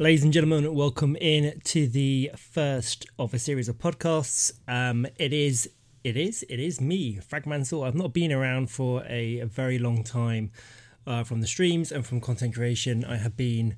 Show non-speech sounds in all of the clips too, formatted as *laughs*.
Ladies and gentlemen, welcome in to the first of a series of podcasts. Um, it is, it is, it is me, FragManSaul. I've not been around for a, a very long time uh, from the streams and from content creation. I have been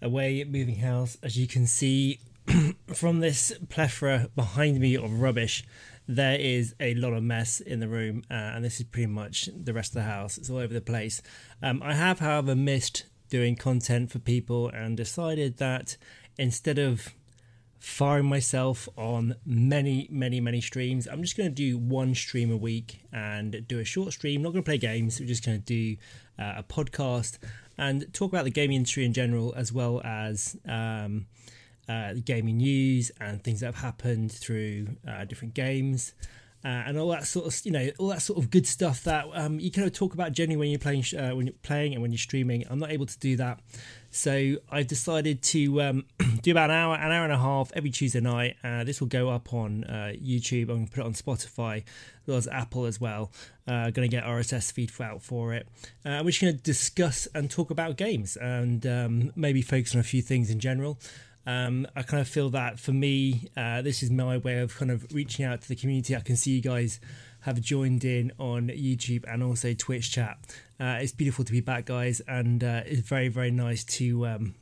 away moving house, as you can see *clears throat* from this plethora behind me of rubbish. There is a lot of mess in the room, uh, and this is pretty much the rest of the house. It's all over the place. Um, I have, however, missed doing content for people and decided that instead of firing myself on many, many, many streams, I'm just going to do one stream a week and do a short stream. Not going to play games, we're just going to do uh, a podcast and talk about the gaming industry in general, as well as um, uh, gaming news and things that have happened through uh, different games uh, and all that sort of you know all that sort of good stuff that um, you kind of talk about generally when you're playing uh, when you're playing and when you're streaming. I'm not able to do that, so I've decided to um, *clears throat* do about an hour, an hour and a half every Tuesday night. Uh, this will go up on uh, YouTube. I'm going to put it on Spotify, as well as Apple as well. Uh, going to get RSS feed out for it. Uh, we're just going to discuss and talk about games and um, maybe focus on a few things in general. Um, I kind of feel that for me, uh, this is my way of kind of reaching out to the community. I can see you guys have joined in on YouTube and also Twitch chat. Uh, it's beautiful to be back, guys, and uh, it's very very nice to um,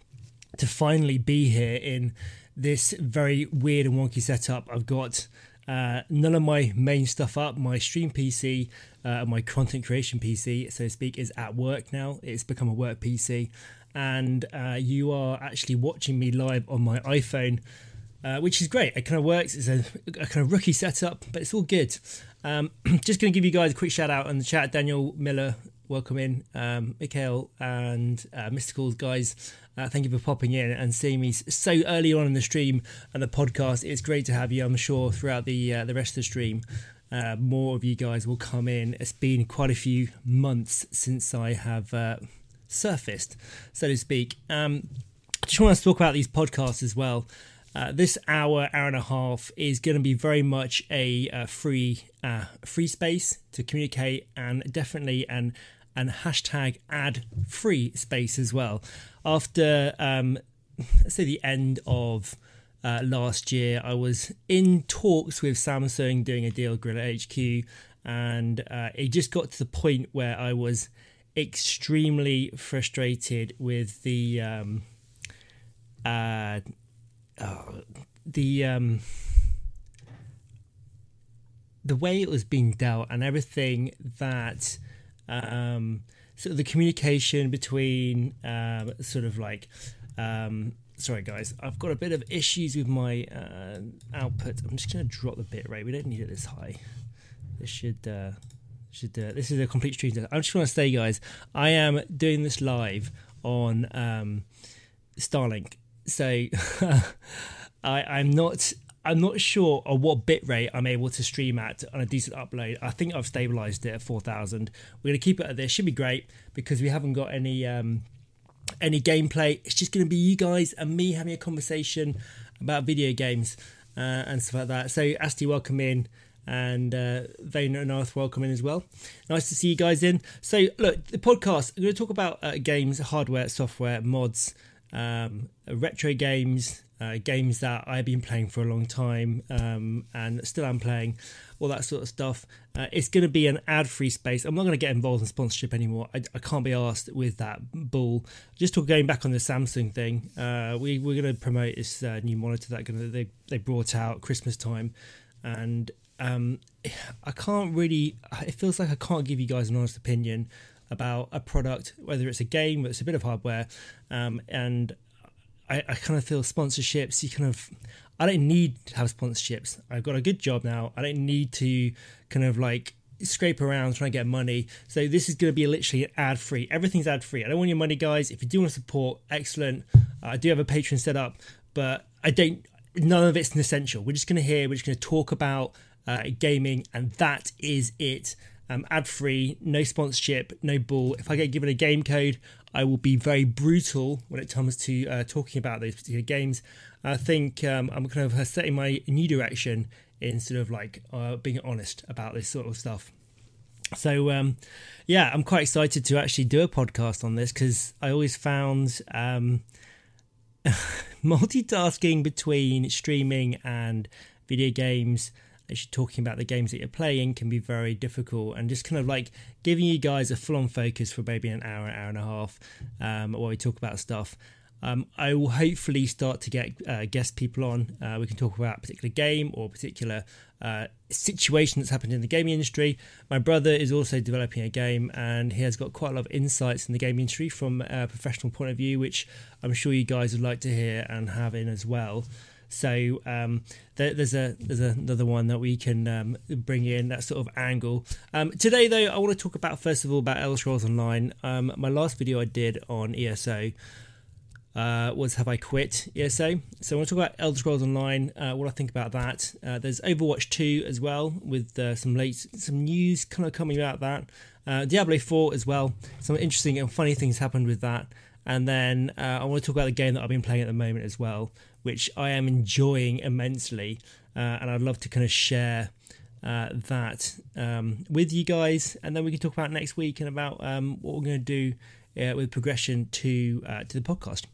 to finally be here in this very weird and wonky setup. I've got uh, none of my main stuff up. My stream PC, uh, my content creation PC, so to speak, is at work now. It's become a work PC and uh, you are actually watching me live on my iPhone, uh, which is great. It kind of works. It's a, a, kind of rookie setup, but it's all good. Um, *clears throat* just going to give you guys a quick shout out in the chat. Daniel Miller, welcome in. Um, Mikhail and uh, Mysticals, guys. Uh, thank you for popping in and seeing me so early on in the stream and the podcast. It's great to have you. I'm sure throughout the uh, the rest of the stream. Uh, more of you guys will come in. It's been quite a few months since I have uh, surfaced, so to speak. Um, I just want to talk about these podcasts as well. Uh, this hour, hour and a half is going to be very much a, a free, uh, free space to communicate, and definitely an and hashtag ad free space as well. After um, let's say the end of uh, last year, I was in talks with Samsung doing a deal Gorilla HQ, and uh, it just got to the point where I was extremely frustrated with the um, uh, oh, the um, the way it was being dealt and everything that um, of the communication between um, sort of like um, sorry guys i've got a bit of issues with my uh, output i'm just going to drop the bit rate we don't need it this high this should uh, should uh, this is a complete stranger. i'm just going to say, guys, I am doing this live on um, Starlink, so *laughs* I, I'm not. I'm not sure on what bitrate I'm able to stream at on a decent upload. I think I've stabilized it at 4000. We're going to keep it at this. Should be great because we haven't got any um, any gameplay. It's just going to be you guys and me having a conversation about video games uh, and stuff like that. So, Asti, welcome in and uh, Vane and Earth in as well. Nice to see you guys in. So, look, the podcast, I'm going to talk about uh, games, hardware, software, mods, um, retro games, uh, games that I've been playing for a long time um, and still am playing, all that sort of stuff. Uh, it's going to be an ad free space. I'm not going to get involved in sponsorship anymore. I, I can't be asked with that bull. Just talk, going back on the Samsung thing, uh, we, we're going to promote this uh, new monitor that gonna, they, they brought out Christmas time. And um, I can't really. It feels like I can't give you guys an honest opinion about a product, whether it's a game, whether it's a bit of hardware, um, and I, I kind of feel sponsorships. You kind of, I don't need to have sponsorships. I've got a good job now. I don't need to kind of like scrape around trying to get money. So this is going to be literally ad free. Everything's ad free. I don't want your money, guys. If you do want to support, excellent. Uh, I do have a Patreon set up, but I don't. None of it's an essential. We're just going to hear. We're just going to talk about uh, gaming, and that is it. Um, ad free, no sponsorship, no bull. If I get given a game code, I will be very brutal when it comes to uh, talking about those particular games. I think um, I'm kind of setting my new direction in sort of like uh, being honest about this sort of stuff. So um, yeah, I'm quite excited to actually do a podcast on this because I always found um, *laughs* multitasking between streaming and video games actually talking about the games that you're playing can be very difficult and just kind of like giving you guys a full-on focus for maybe an hour hour and a half um, while we talk about stuff um, I will hopefully start to get uh, guest people on. Uh, we can talk about a particular game or a particular uh, situation that's happened in the gaming industry. My brother is also developing a game and he has got quite a lot of insights in the gaming industry from a professional point of view, which I'm sure you guys would like to hear and have in as well. So um, there, there's a there's another one that we can um, bring in that sort of angle. Um, today, though, I want to talk about first of all about Elder Scrolls Online. Um, my last video I did on ESO uh, was Have I Quit ESO? So I want to talk about Elder Scrolls Online, uh, what I think about that. Uh, there's Overwatch 2 as well, with uh, some late some news kind of coming about that. Uh, Diablo 4 as well. Some interesting and funny things happened with that. And then uh, I want to talk about the game that I've been playing at the moment as well, which I am enjoying immensely, and I'd love to kind of share. that um, with you guys, and then we can talk about next week and about um, what we're going to do uh, with progression to uh, to the podcast.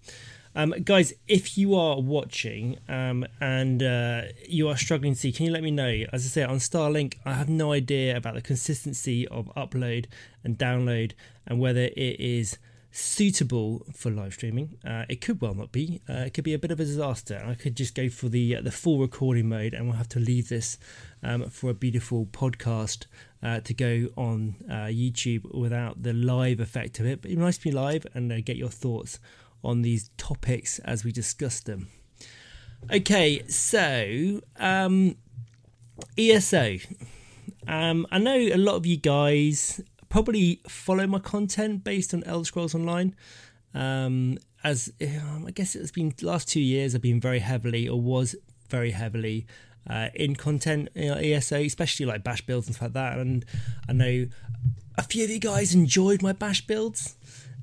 Um, guys, if you are watching um, and uh, you are struggling to see, can you let me know? As I say, on Starlink, I have no idea about the consistency of upload and download and whether it is suitable for live streaming. Uh, it could well not be. Uh, it could be a bit of a disaster. I could just go for the uh, the full recording mode, and we'll have to leave this um, for a beautiful podcast uh, to go on uh, YouTube without the live effect of it. But it's nice to be live and uh, get your thoughts on these topics as we discuss them. Okay, so um, ESO. Um, I know a lot of you guys probably follow my content based on Elder Scrolls Online. Um, as um, I guess it's been last two years, I've been very heavily, or was very heavily, uh, in content you know, ESO, especially like bash builds and stuff like that. And I know a few of you guys enjoyed my bash builds.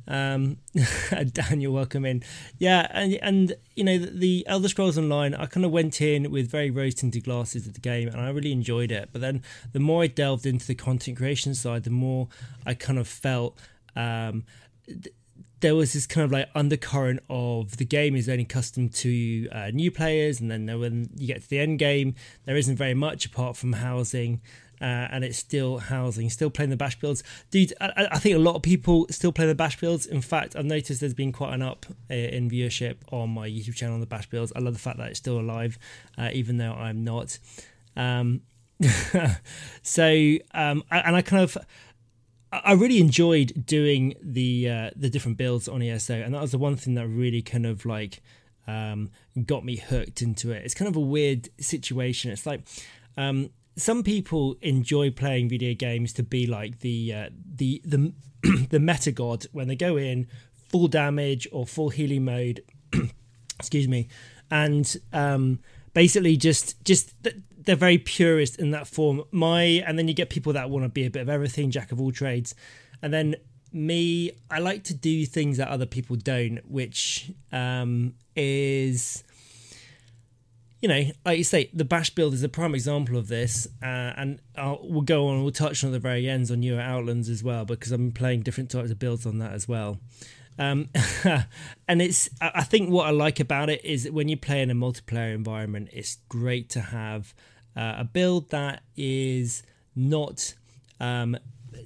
Um, *laughs* Dan, you're welcome in. Yeah, and and you know the, the Elder Scrolls Online, I kind of went in with very rose tinted glasses at the game, and I really enjoyed it. But then the more I delved into the content creation side, the more I kind of felt. Um, th- there was this kind of like undercurrent of the game is only custom to uh, new players, and then when you get to the end game, there isn't very much apart from housing uh, and it's still housing, still playing the bash builds. Dude, I, I, think a lot of people still play the bash builds. In fact, I've noticed there's been quite an up uh, in viewership on my YouTube channel on the bash builds. I love the fact that it's still alive, uh, even though I'm not. Um, *laughs* so, um, and I kind of. I really enjoyed doing the uh, the different builds on ESO, and that was the one thing that really kind of like um, got me hooked into it. It's kind of a weird situation. It's like um, some people enjoy playing video games to be like the uh, the the *clears throat* the meta god when they go in full damage or full healing mode. *clears throat* excuse me, and um, basically just just they're very purist in that form. My and then you get people that want to be a bit of everything, jack of all trades, and then me, I like to do things that other people don't, which um, is you know, like you say, the bash build is a prime example of this, uh, and I'll, we'll go on. We'll touch on the very ends on UO Outlands as well because I'm playing different types of builds on that as well. Um, *laughs* and it's, I think what I like about it is when you play in a multiplayer environment, it's great to have uh, a build that is not um,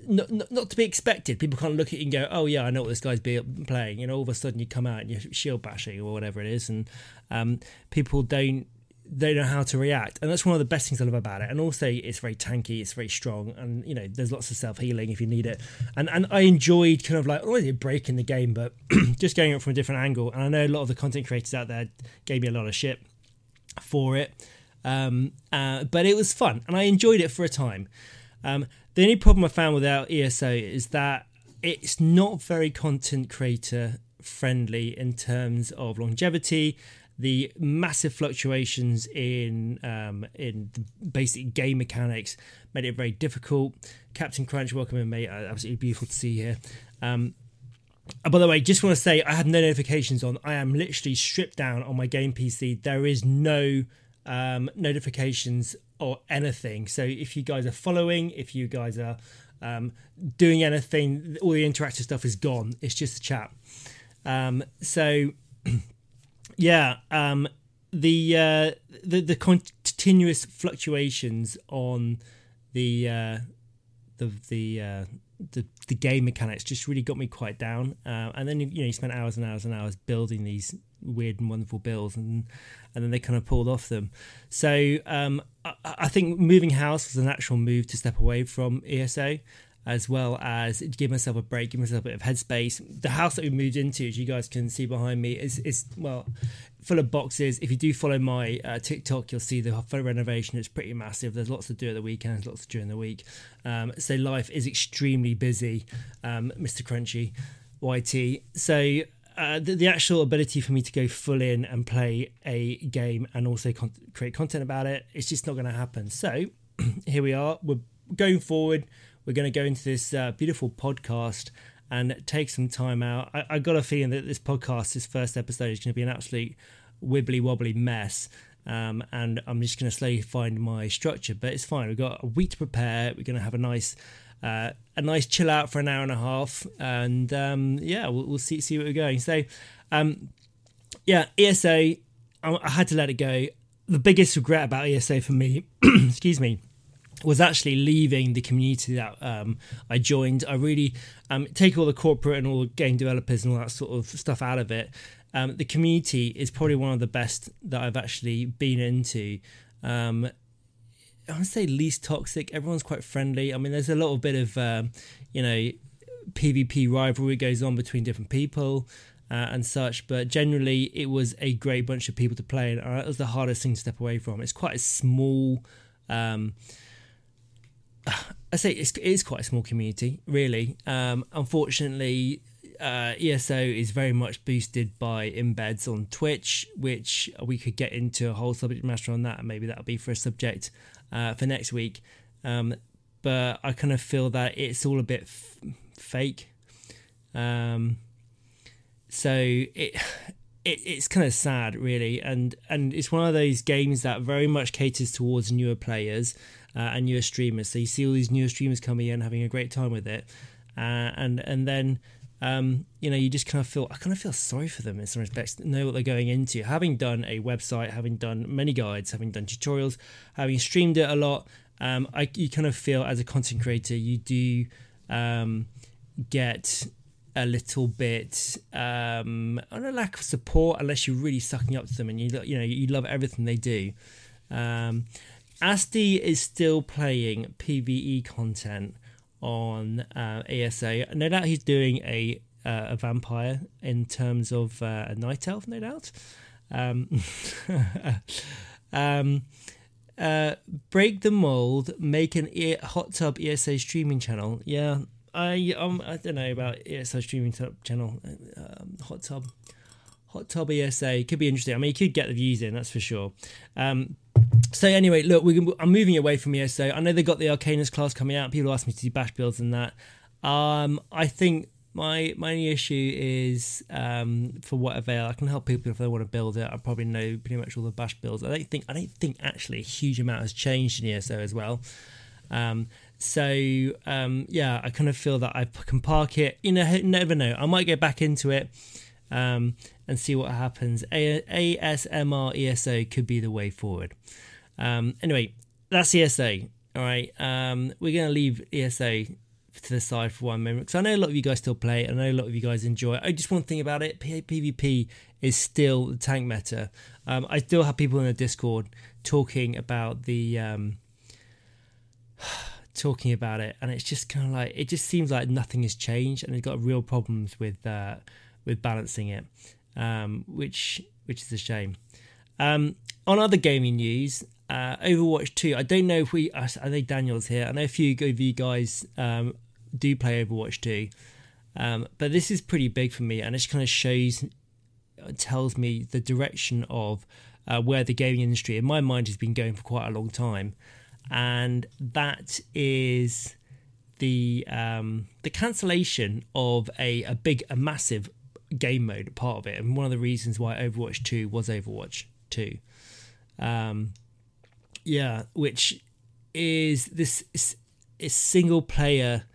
not, not, not, to be expected. People can't look at you and go, "Oh yeah, I know what this guy's be playing." Know, all of a sudden you come out and you're shield bashing or whatever it is, and um, people don't they know how to react. And that's one of the best things i love about it. And also it's very tanky it's very strong and you know there's lots of self-healing if you need it. And and i enjoyed kind of like really breaking the game but *clears throat* just going up from a different angle. And i know a lot of the content creators out there gave me a lot of shit for it um, uh, but it was fun and i enjoyed it for a time um, the only problem i found without eso is that it's not very content creator friendly in terms of longevity the massive fluctuations in um, in basic game mechanics made it very difficult. Captain Crunch, welcome in, mate. Uh, absolutely beautiful to see you here. Um, uh, by the way, just want to say I have no notifications on. I am literally stripped down on my game PC. There is no um, notifications or anything. So if you guys are following, if you guys are um, doing anything, all the interactive stuff is gone. It's just the chat. Um, so *clears throat* yeah, um, the uh, the the continuous fluctuations on the uh, the the uh, the the game mechanics just really got me quite down. Uh, and then you know you spent hours and hours and hours building these weird and wonderful builds, and and then they kind of pulled off them. So um, I, I, think moving house was an actual move to step away from ESO. As well as give myself a break, give myself a bit of headspace. The house that we moved into, as you guys can see behind me, is is well full of boxes. If you do follow my uh, TikTok, you'll see the full renovation. It's pretty massive. There's lots to do at the weekends, lots during the week. Um, so life is extremely busy, um, Mr. Crunchy, YT. So uh, the, the, actual ability for me to go full in and play a game and also con- create content about it, it's just not going to happen. So *clears throat* here we are. We're going forward. We're going to go into this uh, beautiful podcast and take some time out. I, I got a feeling that this podcast, this first episode, is going to be an absolute wibbly wobbly mess. Um, and I'm just going to slowly find my structure, but it's fine. We've got a week to prepare. We're going to have a nice, uh, a nice chill out for an hour and a half, and um, yeah, we'll, we'll, see see where we're going. So, um, yeah, ESO, I, I had to let it go. The biggest regret about ESO for me, *clears throat* excuse me, was actually leaving the community that um, I joined. I really um, take all the corporate and all the game developers and all that sort of stuff out of it. Um, the community is probably one of the best that I've actually been into. Um, I would say least toxic. Everyone's quite friendly. I mean, there's a little bit of um, you know PvP rivalry goes on between different people. Uh, and such, but generally it was a great bunch of people to play, and uh, it was the hardest thing to step away from. It's quite a small, um, *sighs* I say it's, it is quite a small community, really. Um, unfortunately, uh, ESO is very much boosted by embeds on Twitch, which we could get into a whole subject matter on that, and maybe that'll be for a subject uh, for next week. Um, but I kind of feel that it's all a bit f- fake. Um, so it, *sighs* it it's kind of sad, really, and and it's one of those games that very much caters towards newer players uh, and newer streamers. So you see all these newer streamers coming in, having a great time with it, uh, and and then um, you know you just kind of feel I kind of feel sorry for them in some respects. Know what they're going into. Having done a website, having done many guides, having done tutorials, having streamed it a lot, um, I you kind of feel as a content creator you do um, get a little bit um, on a lack of support unless you're really sucking up to them and you you know you love everything they do. Um, Asti is still playing PVE content on uh, ESO. No doubt he's doing a uh, a vampire in terms of uh, a night elf. No doubt. Um, *laughs* um, uh, break the mold. Make an e- hot tub ESO streaming channel. Yeah, I um I don't know about ESO streaming channel. Um, hot tub. Hot Tub ESO could be interesting. I mean, you could get the views in, that's for sure. Um, so anyway, look, we I'm moving away from ESO. I know they got the Arcanist class coming out. People ask me to do bash builds and that. Um, I think my my only issue is um, for what avail. I can help people if they want to build it. I probably know pretty much all the bash builds. I don't think I don't think actually a huge amount has changed in ESO as well. Um, so um, yeah, I kind of feel that I can park it. You know, never know. I might get back into it um, and see what happens. A- ASMR ESO could be the way forward. Um, anyway, that's ESO. All right, um, we're going to leave ESO to the side for one moment because I know a lot of you guys still play it. I know a lot of you guys enjoy it. I just one thing about it: P- PvP is still the tank meta. Um, I still have people in the Discord talking about the um, *sighs* talking about it, and it's just kind of like it just seems like nothing has changed, and they've got real problems with uh, with balancing it, um, which which is a shame. Um, on other gaming news, uh, Overwatch 2. I don't know if we. I think Daniel's here. I know a few of you guys um, do play Overwatch 2, um, but this is pretty big for me, and it kind of shows, tells me the direction of uh, where the gaming industry, in my mind, has been going for quite a long time, and that is the um, the cancellation of a, a big, a massive game mode part of it, and one of the reasons why Overwatch 2 was Overwatch 2. Um, yeah, which is this is single player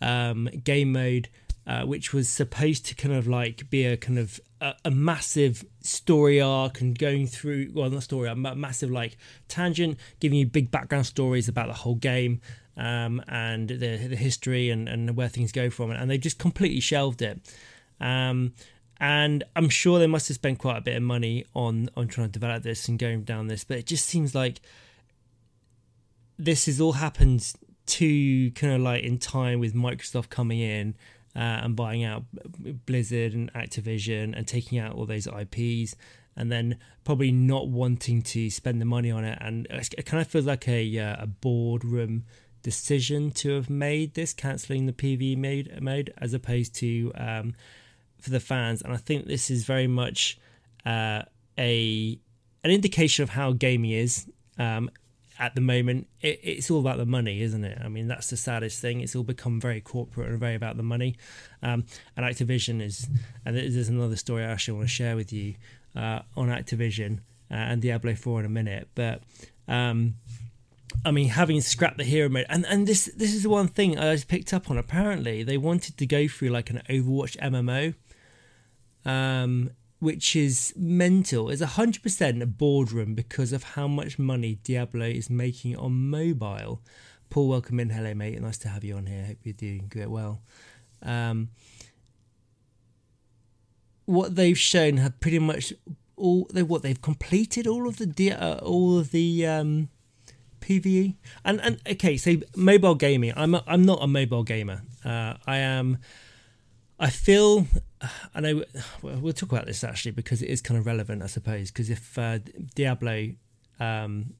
um, game mode, uh, which was supposed to kind of like be a kind of a, a, massive story arc and going through well not story arc, a massive like tangent giving you big background stories about the whole game um, and the, the history and, and where things go from and they just completely shelved it um, and I'm sure they must have spent quite a bit of money on on trying to develop this and going down this but it just seems like this has all happened too kind of like in time with Microsoft coming in uh, and buying out Blizzard and Activision and taking out all those IPs and then probably not wanting to spend the money on it. And it kind of feels like a uh, a boardroom decision to have made this cancelling the PV mode as opposed to um, for the fans and I think this is very much uh, a an indication of how gaming is um, at the moment, it, it's all about the money, isn't it? I mean, that's the saddest thing. It's all become very corporate and very about the money. Um, and Activision is, and there's another story I actually want to share with you uh, on Activision uh, and Diablo 4 in a minute. But um, I mean, having scrapped the hero mode, and, and this this is the one thing I picked up on. Apparently, they wanted to go through like an Overwatch MMO. Um, which is mental, is 100% a boardroom because of how much money Diablo is making on mobile. Paul, welcome in. Hello, mate. Nice to have you on here. Hope you're doing good. Well, um, what they've shown have pretty much all they what they've completed all of the uh, all of the um, PVE and and okay, so mobile gaming. I'm a, I'm not a mobile gamer. Uh, I am I feel, I know we'll talk about this actually because it is kind of relevant, I suppose. Because if uh, Diablo, um,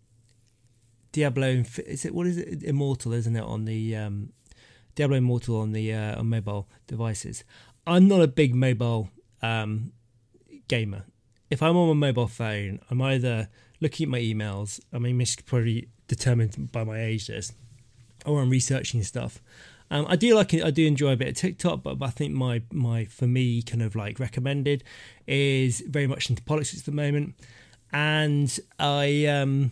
Diablo, is it what is it? Immortal, isn't it? On the um, Diablo Immortal on the uh, on mobile devices. I'm not a big mobile um, gamer. If I'm on my mobile phone, I'm either looking at my emails. I mean, this is probably determined by my age, this, or I'm researching stuff. Um, I do like it. I do enjoy a bit of TikTok, but, I think my my for me kind of like recommended is very much into politics at the moment, and I um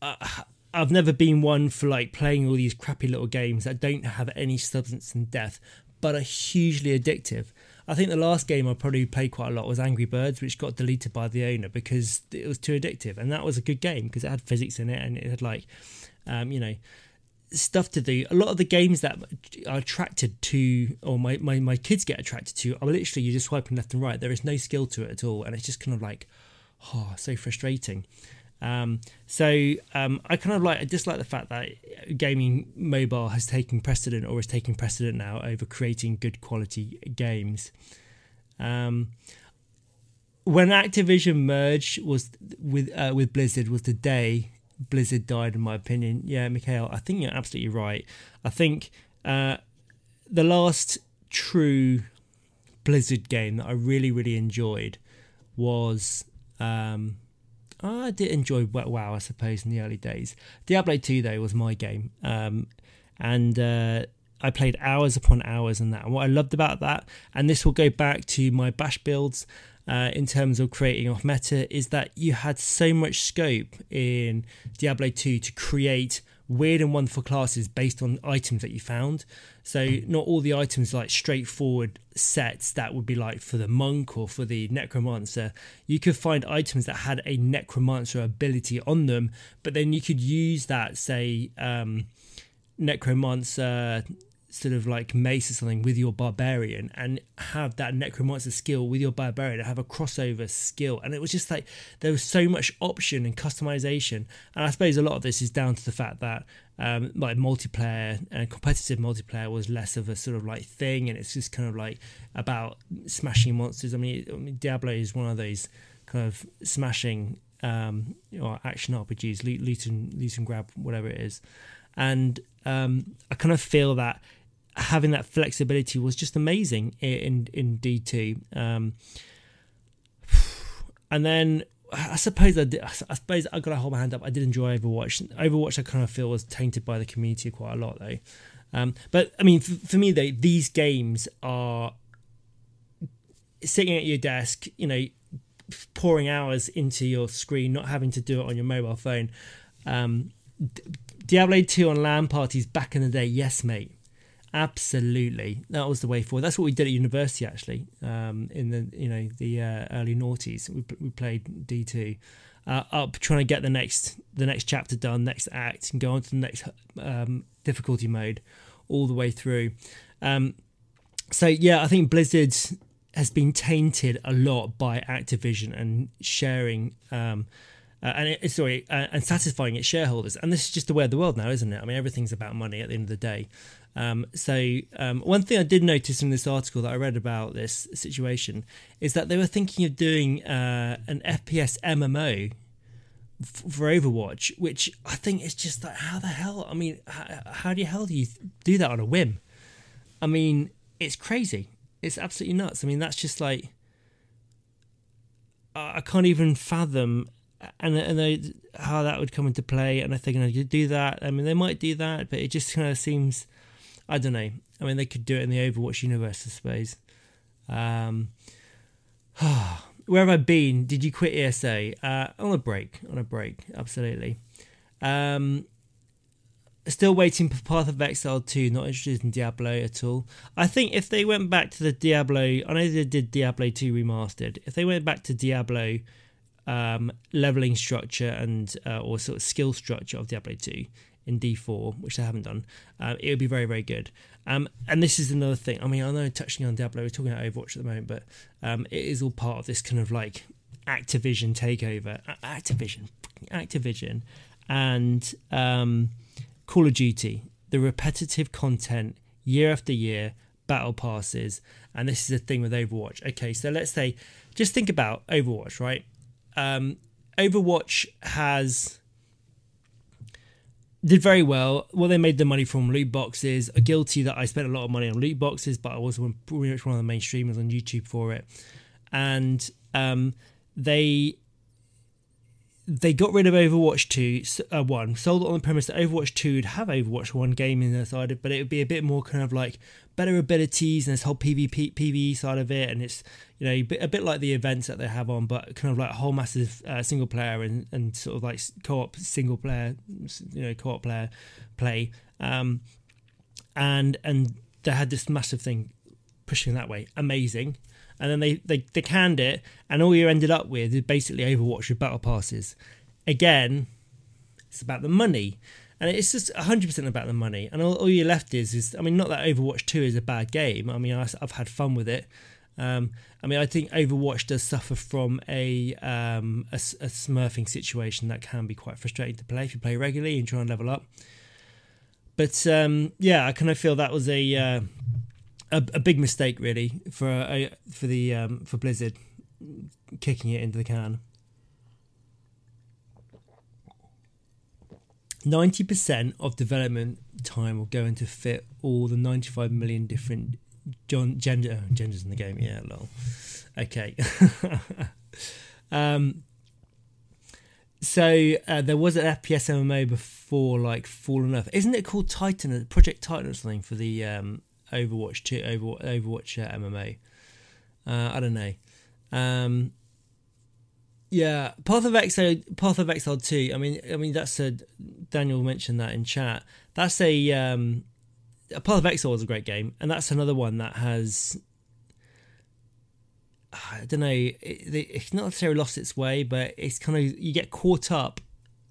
I, I've never been one for like playing all these crappy little games that don't have any substance and depth, but are hugely addictive. I think the last game I probably played quite a lot was Angry Birds, which got deleted by the owner because it was too addictive, and that was a good game because it had physics in it and it had like, um, you know, stuff to do. A lot of the games that are attracted to, or my, my, my kids get attracted to, are literally you're just swiping left and right. There is no skill to it at all, and it's just kind of like, oh, so frustrating. Um, so um, I kind of like, I dislike the fact that gaming mobile has taken precedent, or is taking precedent now over creating good quality games. Um, when Activision merged was with uh, with Blizzard was the day Blizzard died, in my opinion. Yeah, Mikhail, I think you're absolutely right. I think uh, the last true Blizzard game that I really, really enjoyed was. Um, I did enjoy WoW, I suppose, in the early days. Diablo 2, though, was my game. Um, and uh, I played hours upon hours in that. And what I loved about that, and this will go back to my bash builds uh, in terms of creating off meta is that you had so much scope in Diablo 2 to create weird and wonderful classes based on items that you found. So not all the items like straightforward sets that would be like for the monk or for the necromancer. You could find items that had a necromancer ability on them, but then you could use that say um, necromancer sort of like mace or something with your barbarian and have that necromancer skill with your barbarian and have a crossover skill. And it was just like there was so much option and customization. And i suppose a lot of this is down to the fact that um, like multiplayer and competitive multiplayer was less of a sort of like thing and it's just kind of like about smashing monsters. I mean, diablo is one of those kind of smashing um, or action rpgs loot and, loot and grab whatever it is. And um, I kind of feel that having that flexibility was just amazing in in D two. Um, and then I suppose I, did, I suppose I got to hold my hand up. I did enjoy Overwatch. Overwatch I kind of feel was tainted by the community quite a lot though. Um, but I mean, for, for me though, these games are sitting at your desk, you know, pouring hours into your screen, not having to do it on your mobile phone. Um, Diablo 2 on LAN parties back in the day, yes, mate Absolutely, that was the way forward. That's what we did at university, actually. Um, in the you know the uh, early noughties, we we played D two, uh, up trying to get the next the next chapter done, next act, and go on to the next um, difficulty mode, all the way through. Um, so yeah, I think Blizzard has been tainted a lot by Activision and sharing. Um, uh, and it, sorry, uh, and satisfying its shareholders, and this is just the way of the world now, isn't it? I mean, everything's about money at the end of the day. Um, so um, one thing I did notice in this article that I read about this situation is that they were thinking of doing uh, an FPS MMO f- for Overwatch, which I think is just like how the hell? I mean, how, how the hell do you do that on a whim? I mean, it's crazy. It's absolutely nuts. I mean, that's just like I can't even fathom and and they, how that would come into play. And I think I could do that. I mean, they might do that, but it just kind of seems I don't know. I mean, they could do it in the Overwatch universe, I suppose. Um, *sighs* where have I been? Did you quit ESO? Uh, on a break. On a break, absolutely. Um, still waiting for Path of Exile 2, not interested in Diablo at all. I think if they went back to the Diablo, I know they did Diablo 2 remastered. If they went back to Diablo um, leveling structure and uh, or sort of skill structure of Diablo 2, in D4, which they haven't done, um, it would be very, very good. Um, and this is another thing. I mean, I know touching on Diablo, we're talking about Overwatch at the moment, but um, it is all part of this kind of like Activision takeover. Activision, Activision, and um, Call of Duty. The repetitive content year after year, battle passes, and this is a thing with Overwatch. Okay, so let's say, just think about Overwatch, right? Um, Overwatch has did very well. Well, they made the money from loot boxes. A guilty that I spent a lot of money on loot boxes, but I was pretty much one of the main streamers on YouTube for it. And um, they they got rid of Overwatch 2, uh, 1, sold it on the premise that Overwatch 2 would have Overwatch 1 gaming inside it, but it would be a bit more kind of like better abilities and this whole PvP, PvE side of it. And it's, you know, a bit like the events that they have on, but kind of like a whole massive uh, single player and, and sort of like co op single player, you know, co op player play. Um, and, and they had this massive thing pushing that way. Amazing and then they, they, they canned it, and all you ended up with is basically Overwatch with battle passes. Again, it's about the money, and it's just 100% about the money. And all, all you're left is, is, I mean, not that Overwatch 2 is a bad game. I mean, I, have had fun with it. Um, I mean, I think Overwatch does suffer from a, um, a, a smurfing situation that can be quite frustrating to play if you play regularly and try and level up. But um, yeah, I kind of feel that was a uh, a, a big mistake really for a, for the um, for Blizzard kicking it into the can. Ninety percent of development time will go into fit all the ninety-five million different gender oh, genders in the game. Yeah, lol. Okay. *laughs* um, so uh, there was an FPS MMO before, like Fallen Earth. Isn't it called Titan, Project Titan or something for the um, Overwatch 2, Overwatch, Overwatch uh, MMO. Uh, I don't know. Um, yeah, Path of Exile, Path of Exile 2. I mean, I mean that's a Daniel mentioned that in chat. That's a um, Path of Exile is a great game, and that's another one that has. I don't know. It, it's not necessarily lost its way, but it's kind of you get caught up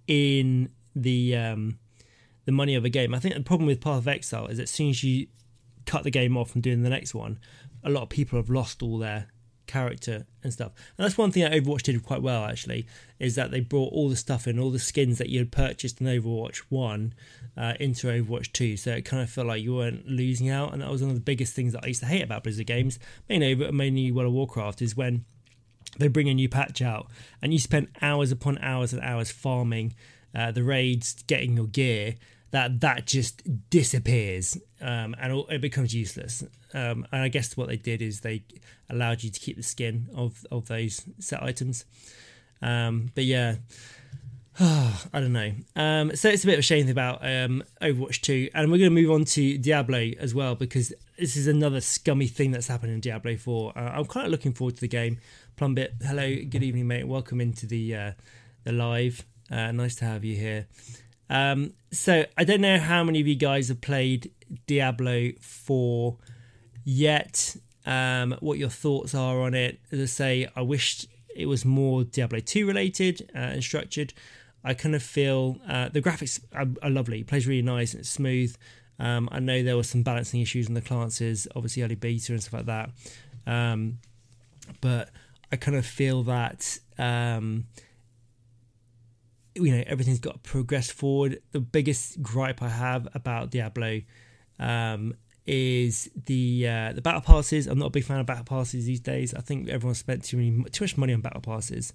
in the um, the money of a game. I think the problem with Path of Exile is as soon as you cut the game off and doing the next one, a lot of people have lost all their character and stuff. And that's one thing that Overwatch did quite well actually, is that they brought all the stuff in, all the skins that you had purchased in Overwatch 1 uh, into Overwatch 2. So it kind of felt like you weren't losing out. And that was one of the biggest things that I used to hate about Blizzard games, mainly, mainly World of Warcraft, is when they bring a new patch out and you spend hours upon hours and hours farming uh, the raids, getting your gear that that just disappears um, and it becomes useless. Um, and I guess what they did is they allowed you to keep the skin of of those set items. Um, but yeah, *sighs* I don't know. Um, so it's a bit of a shame about um, Overwatch 2, and we're going to move on to Diablo as well because this is another scummy thing that's happened in Diablo 4. Uh, I'm kind of looking forward to the game. Plumbit, hello, good evening, mate. Welcome into the uh, the live. Uh, nice to have you here. Um, so I don't know how many of you guys have played Diablo 4 yet. Um, what your thoughts are on it. As I say, I wish it was more Diablo 2 related uh, and structured. I kind of feel uh, the graphics are, are, lovely. It plays really nice and it's smooth. Um, I know there were some balancing issues in the classes, obviously early beta and stuff like that. Um, but I kind of feel that um, you know everything's got to progress forward. The biggest gripe I have about Diablo um, is the uh, the battle passes. I'm not a big fan of battle passes these days. I think everyone spent too many too much money on battle passes.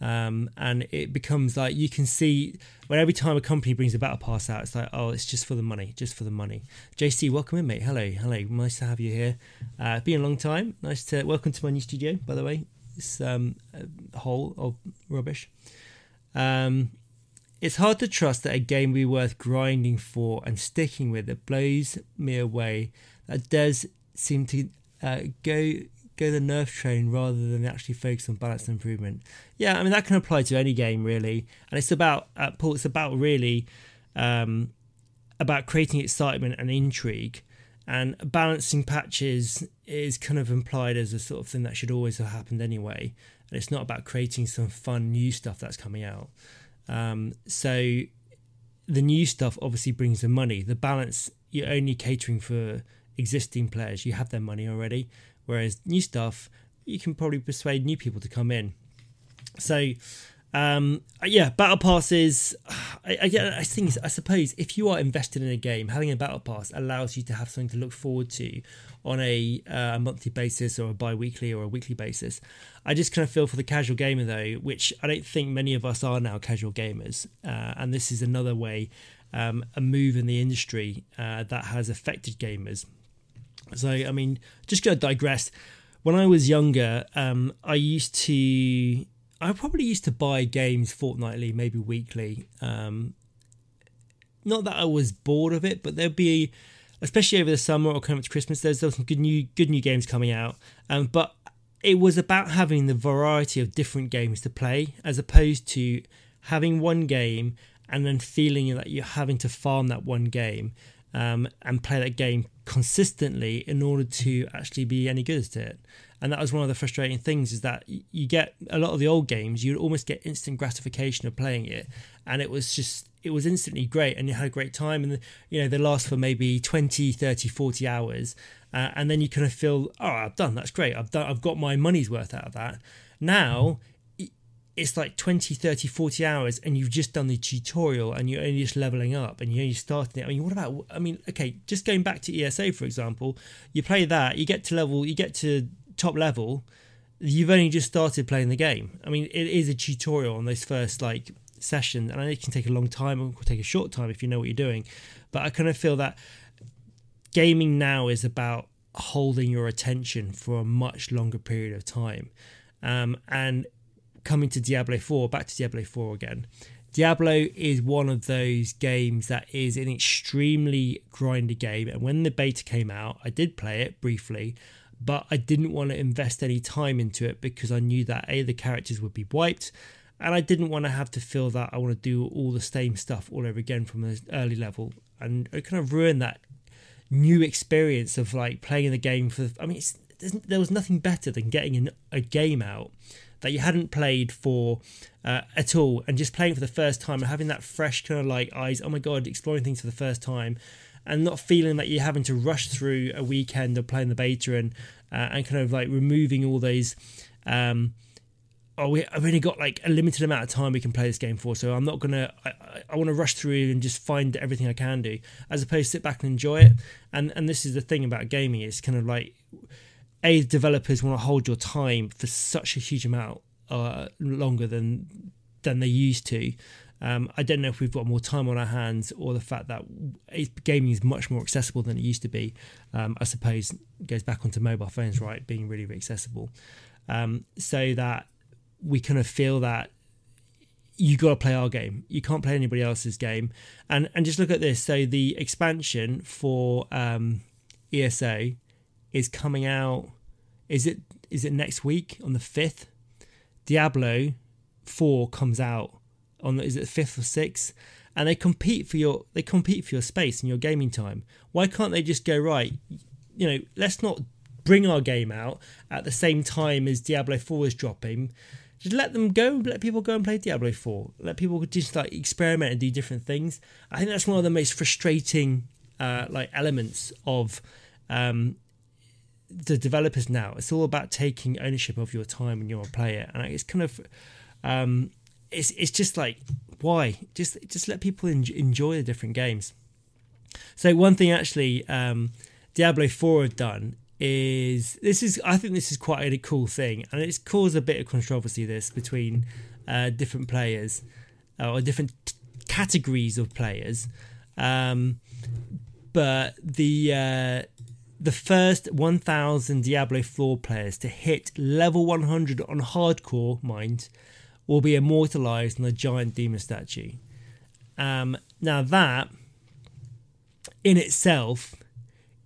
Um, and it becomes like you can see when every time a company brings a battle pass out, it's like, oh, it's just for the money, just for the money. JC, welcome in, mate. Hello, hello. Nice to have you here. Uh, been a long time. Nice to welcome to my new studio, by the way. This um, a hole of rubbish. Um, it's hard to trust that a game will be worth grinding for and sticking with. It blows me away. That does seem to uh, go go the nerf train rather than actually focus on balance improvement. Yeah, I mean that can apply to any game really, and it's about uh, Paul. It's about really um, about creating excitement and intrigue, and balancing patches is kind of implied as a sort of thing that should always have happened anyway. And it's not about creating some fun new stuff that's coming out. Um, so the new stuff obviously brings the money. The balance you're only catering for existing players. You have their money already Whereas new stuff, you can probably persuade new people to come in. So, um, yeah, battle passes. I, I, I think I suppose if you are invested in a game, having a battle pass allows you to have something to look forward to on a, uh, monthly basis or a bi-weekly or a weekly basis. I just kind of feel for the casual gamer though, which I don't think many of us are now casual gamers, uh, and this is another way, um, a move in the industry uh, that has affected gamers. So, I mean, just to digress. When I was younger, um, I used to, I probably used to buy games fortnightly, maybe weekly. Um, not that I was bored of it, but there'd be, especially over the summer or coming up to Christmas, there's, some good new good new games coming out. Um, but it was about having the variety of different games to play, as opposed to having one game and then feeling that you're having to farm that one game um, and play that game consistently in order to actually be any good at it. And that was one of the frustrating things is that you get a lot of the old games, you'd almost get instant gratification of playing it. And it was just, it was instantly great and you had a great time. And, you know, they last for maybe 20, 30, 40 hours. Uh, and then you kind of feel, oh, I've done, that's great. I've done, I've got my money's worth out of that. Now, it's like 20 30 40 hours and you've just done the tutorial and you're only just leveling up and you're only starting it i mean what about i mean okay just going back to eso for example you play that you get to level you get to top level you've only just started playing the game i mean it is a tutorial on those first like sessions and it can take a long time or take a short time if you know what you're doing but i kind of feel that gaming now is about holding your attention for a much longer period of time um, and coming to Diablo 4, back to Diablo 4 again. Diablo is one of those games that is an extremely grindy game. And when the beta came out, I did play it briefly, but I didn't want to invest any time into it because I knew that A, the characters would be wiped, and I didn't want to have to feel that I want to do all the same stuff all over again from an early level. And it kind of ruined that new experience of like playing the game for. I mean, there was nothing better than getting a game out that you hadn't played for uh, at all and just playing for the first time and having that fresh kind of like eyes oh my god exploring things for the first time and not feeling that you're having to rush through a weekend of playing the beta and uh, and kind of like removing all those um, oh we, I've only got like a limited amount of time we can play this game for so I'm not gonna I, I want to rush through and just find everything I can do as opposed to sit back and enjoy it and and this is the thing about gaming it's kind of like a developers want to hold your time for such a huge amount uh, longer than than they used to. Um, I don't know if we've got more time on our hands or the fact that gaming is much more accessible than it used to be. Um, I suppose goes back onto mobile phones, right, being really, really accessible. Um, so that we kind of feel that you got to play our game. You can't play anybody else's game. And and just look at this. So the expansion for um, ESO is coming out. Is it is it next week on the fifth? Diablo four comes out on is it fifth or sixth? and they compete for your they compete for your space and your gaming time. Why can't they just go right? You know, let's not bring our game out at the same time as Diablo 4 is dropping. Just let them go, let people go and play Diablo 4. Let people just like experiment and do different things. I think that's one of the most frustrating uh, like elements of um, the developers now. It's all about taking ownership of your time when you're a player, and it's kind of um, it's it's just like why just just let people en- enjoy the different games. So one thing actually um, Diablo Four have done is this is I think this is quite a cool thing, and it's caused a bit of controversy this between uh, different players uh, or different t- categories of players. Um, but the uh, the first 1000 Diablo 4 players to hit level 100 on hardcore, mind, will be immortalized on a giant demon statue. Um, now, that in itself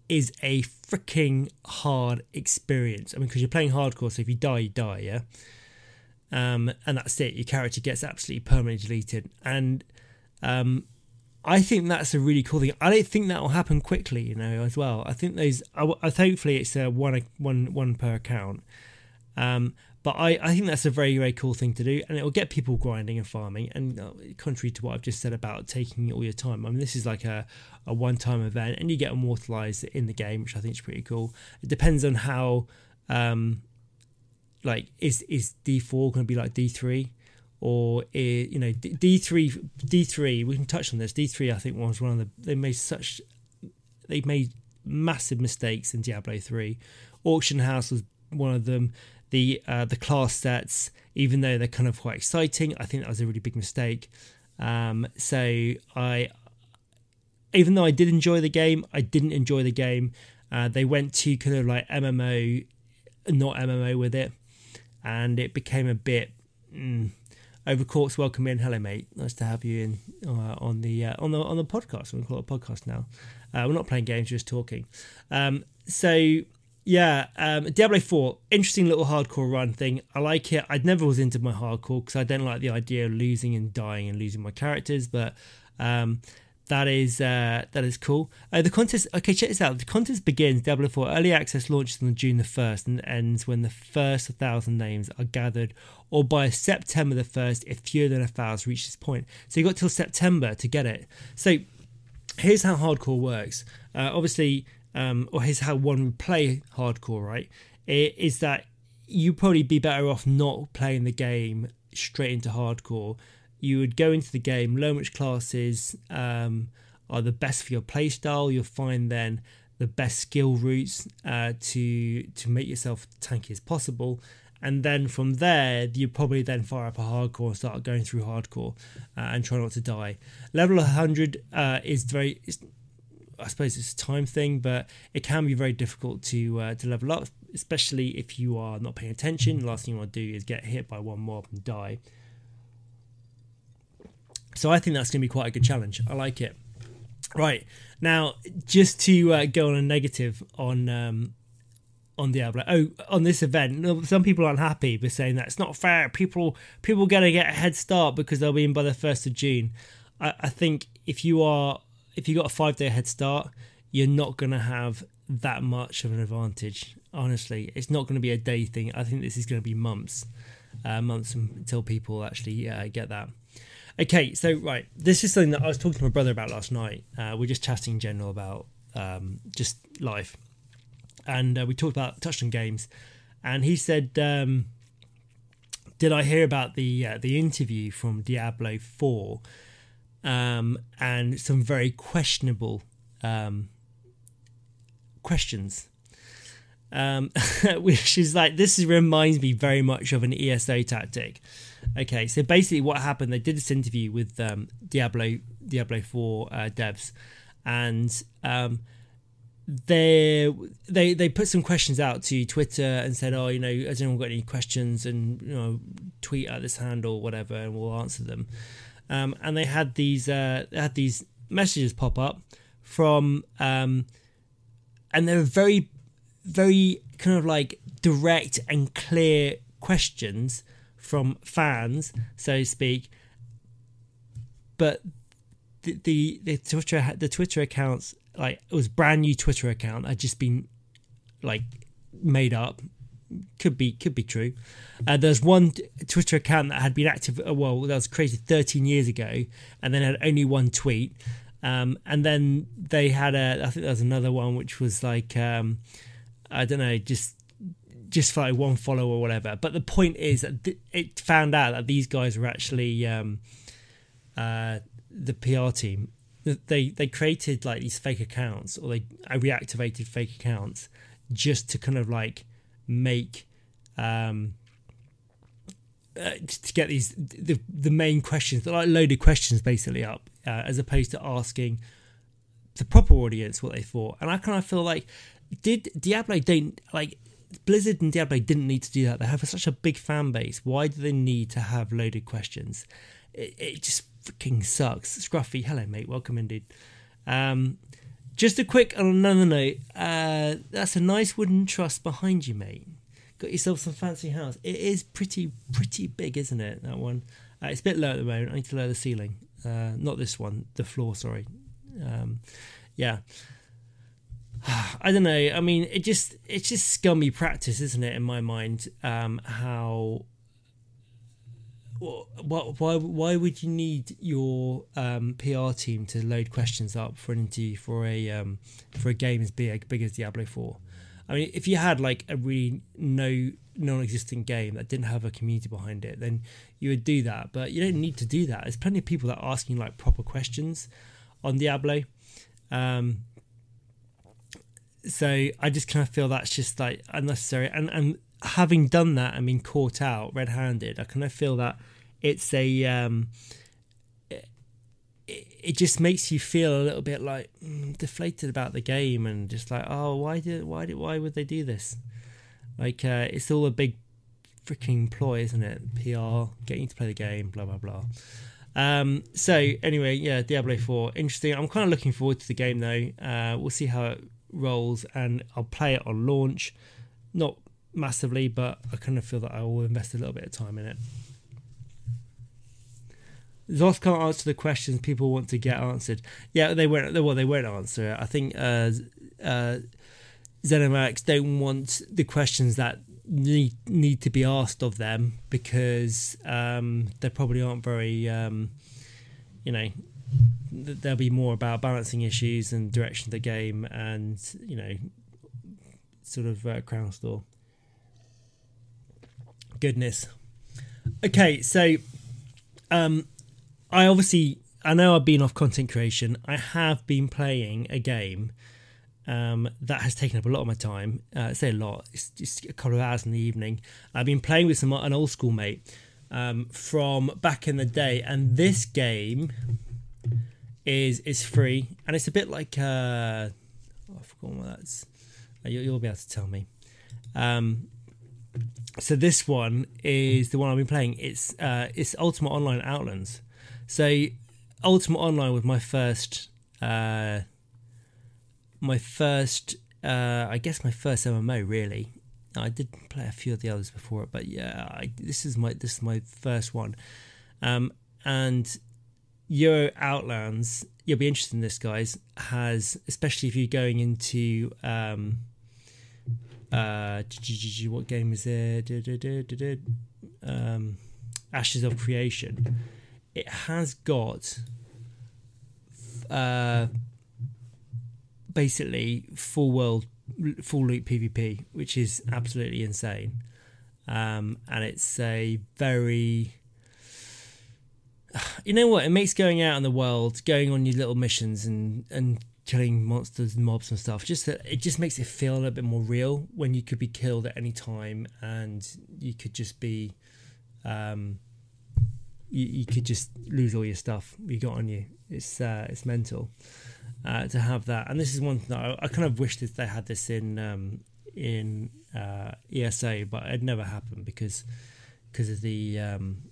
is a freaking hard experience. I mean, because you're playing hardcore, so if you die, you die, yeah? Um, and that's it. Your character gets absolutely permanently deleted. And um, I think that's a really cool thing. I don't think that will happen quickly, you know, as well. I think those. I, I hopefully it's a one one one per account. Um, but I, I think that's a very very cool thing to do, and it will get people grinding and farming. And uh, contrary to what I've just said about taking all your time, I mean this is like a, a one time event, and you get immortalized in the game, which I think is pretty cool. It depends on how, um, like is is D four going to be like D three? or you know D three D three. We can touch on this. D three, I think, was one of the they made such they made massive mistakes in Diablo three. Auction House was one of them. The uh, the class sets, even though they're kind of quite exciting, I think that was a really big mistake. Um, so I, even though I did enjoy the game, I didn't enjoy the game. Uh, they went to kind of like MMO, not MMO with it, and it became a bit. Mm, Overcourts, welcome in. Hello, mate. Nice to have you in uh, on the uh, on the on the podcast. We call it a podcast now. Uh, we're not playing games, we're just talking. Um, so yeah, um, Diablo Four, interesting little hardcore run thing. I like it. I never was into my hardcore because I don't like the idea of losing and dying and losing my characters, but um, that is uh, that is cool. Uh, the contest, okay, check this out. The contest begins. Diablo 4 early access launches on June the first and ends when the first thousand names are gathered, or by September the first if fewer than a thousand reach this point. So you got till September to get it. So here's how hardcore works. Uh, obviously, um, or here's how one would play hardcore. Right, is that you'd probably be better off not playing the game straight into hardcore you would go into the game, learn which classes um, are the best for your playstyle. You'll find then the best skill routes uh, to to make yourself tanky as possible. And then from there, you probably then fire up a hardcore and start going through hardcore uh, and try not to die. Level 100 uh, is very, I suppose it's a time thing, but it can be very difficult to uh, to level up, especially if you are not paying attention. The last thing you want to do is get hit by one mob and die. So I think that's going to be quite a good challenge. I like it. Right now, just to uh, go on a negative on um, on Diablo. Oh, on this event, some people aren't happy with saying that it's not fair. People people going to get a head start because they'll be in by the first of June. I, I think if you are if you got a five day head start, you're not going to have that much of an advantage. Honestly, it's not going to be a day thing. I think this is going to be months, uh, months until people actually uh, get that. Okay, so right, this is something that I was talking to my brother about last night. Uh, we're just chatting in general about um, just life, and uh, we talked about touched on games, and he said, um, "Did I hear about the uh, the interview from Diablo Four, um, and some very questionable um, questions?" Um, *laughs* which is like this reminds me very much of an ESO tactic Okay, so basically, what happened? They did this interview with um, Diablo Diablo Four uh, devs, and um, they they they put some questions out to Twitter and said, "Oh, you know, has anyone got any questions?" And you know, tweet at this handle, whatever, and we'll answer them. Um, and they had these uh, they had these messages pop up from, um, and they were very, very kind of like direct and clear questions from fans, so to speak. But the, the the Twitter the Twitter accounts like it was brand new Twitter account had just been like made up. Could be could be true. Uh, there's one Twitter account that had been active. Uh, well, that was created 13 years ago, and then had only one tweet. Um, and then they had a. I think there was another one which was like um, I don't know, just just for like one follower or whatever. But the point is that th- it found out that these guys were actually um, uh, the PR team. They they created like these fake accounts, or they reactivated fake accounts just to kind of like make um, uh, to get these the the main questions, like loaded questions, basically up, uh, as opposed to asking the proper audience what they thought. And I kind of feel like did Diablo don't like Blizzard and Diablo didn't need to do that. They have such a big fan base. Why do they need to have loaded questions? It, it just freaking sucks. Scruffy, hello mate, welcome indeed. Um, just a quick on another note. Uh, that's a nice wooden truss behind you, mate. Got yourself some fancy house. It is pretty pretty big, isn't it? That one. Uh, it's a bit low at the moment. I need to lower the ceiling. Uh, not this one. The floor. Sorry. Um, yeah. *sighs* I don't know. I mean, it just it's just scummy practice, isn't it? In my mind, um, how why why would you need your um, PR team to load questions up for an interview for a um, for a game as big, big as Diablo Four? I mean, if you had like a really no non-existent game that didn't have a community behind it, then you would do that. But you don't need to do that. There's plenty of people that are asking like proper questions on Diablo. Um, so I just kind of feel that's just like unnecessary. And and having done that and been caught out red-handed, I kind of feel that it's a um, it, it just makes you feel a little bit like mm, deflated about the game and just like oh why did why did why would they do this? Like uh, it's all a big freaking ploy, isn't it? PR, getting you to play the game, blah blah blah. Um, so anyway, yeah, Diablo Four, interesting. I'm kind of looking forward to the game though. Uh, we'll see how it rolls, and I'll play it on launch. Not massively, but I kind of feel that I will invest a little bit of time in it. Zoth can't answer the questions people want to get answered. Yeah, they won't. Well, they won't answer it. I think uh, uh, ZeniMax don't want the questions that need need to be asked of them because um, they probably aren't very, um, you know, there'll be more about balancing issues and direction of the game and you know sort of uh, crown store goodness okay so um i obviously i know i've been off content creation i have been playing a game um, that has taken up a lot of my time. Uh, I say a lot. It's just a couple of hours in the evening. I've been playing with some an old school mate um, from back in the day, and this game is is free, and it's a bit like uh, oh, I forgot what that's. Uh, you'll, you'll, be able to tell me. Um, so this one is the one I've been playing. It's uh, it's Ultima Online Outlands. So Ultimate Online was my first, uh, my first, uh, I guess my first MMO really. I did play a few of the others before it, but yeah, I, this is my this is my first one, um, and UO Outlands, you'll be interested in this, guys, has, especially if you're going into, um, uh, what game is there? Um, Ashes of Creation. It has got, uh, basically full world, full loot PvP, which is absolutely insane. Um, and it's a very *sighs* you know what? It makes going out in the world, going on your little missions and and killing monsters and mobs and stuff. Just that it just makes it feel a little bit more real when you could be killed at any time and you could just be, um, you, you could just lose all your stuff you got on you. It's uh, it's mental uh, to have that. And this is one thing I, I kind of wish that they had this in um, in uh, ESO, but it never happened because because of the um,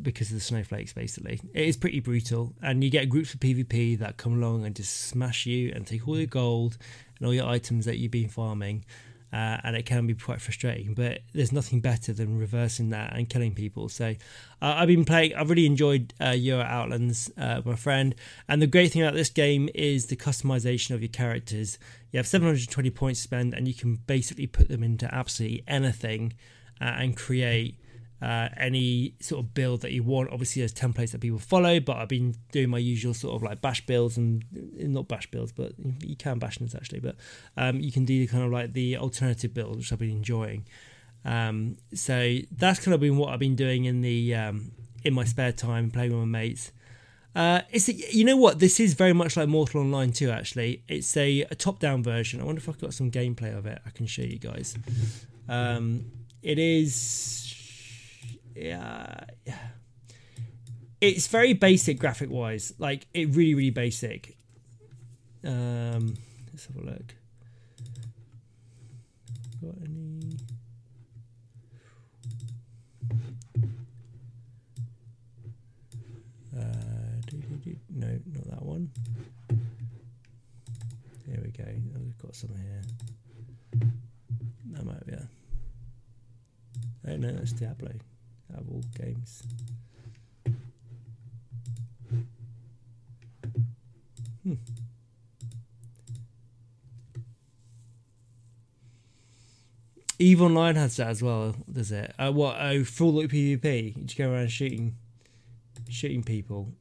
because of the snowflakes basically it is pretty brutal and you get groups of pvp that come along and just smash you and take all your gold and all your items that you've been farming uh, and it can be quite frustrating. But there's nothing better than reversing that and killing people. So uh, I've been playing. I've really enjoyed uh, Outlands, uh, my friend. And the great thing about this game is the customization of your characters. You have 720 points to spend, and you can basically put them into absolutely anything uh, and create uh, any sort of build that you want. Obviously, there's templates that people follow, but I've been doing my usual sort of like bash builds and not bash builds, but you can bash this actually. But um, you can do the kind of like the alternative build, which I've been enjoying. Um, so that's kind of been what I've been doing in the um, in my spare time, playing with my mates. Uh, it's a, you know what this is very much like Mortal Online 2 actually. It's a, a top-down version. I wonder if I've got some gameplay of it. I can show you guys. Um, it is yeah, it's very basic graphic wise. Like it really, really basic. Um, let's have a look. Got any? Uh. No, not that one. There we go. Oh, we've got some here. That might be. A... Oh no, that's Diablo of all games. Hmm. Eve Online has that as well, does it? Uh, what? Oh, full loot PvP. You just go around shooting, shooting people.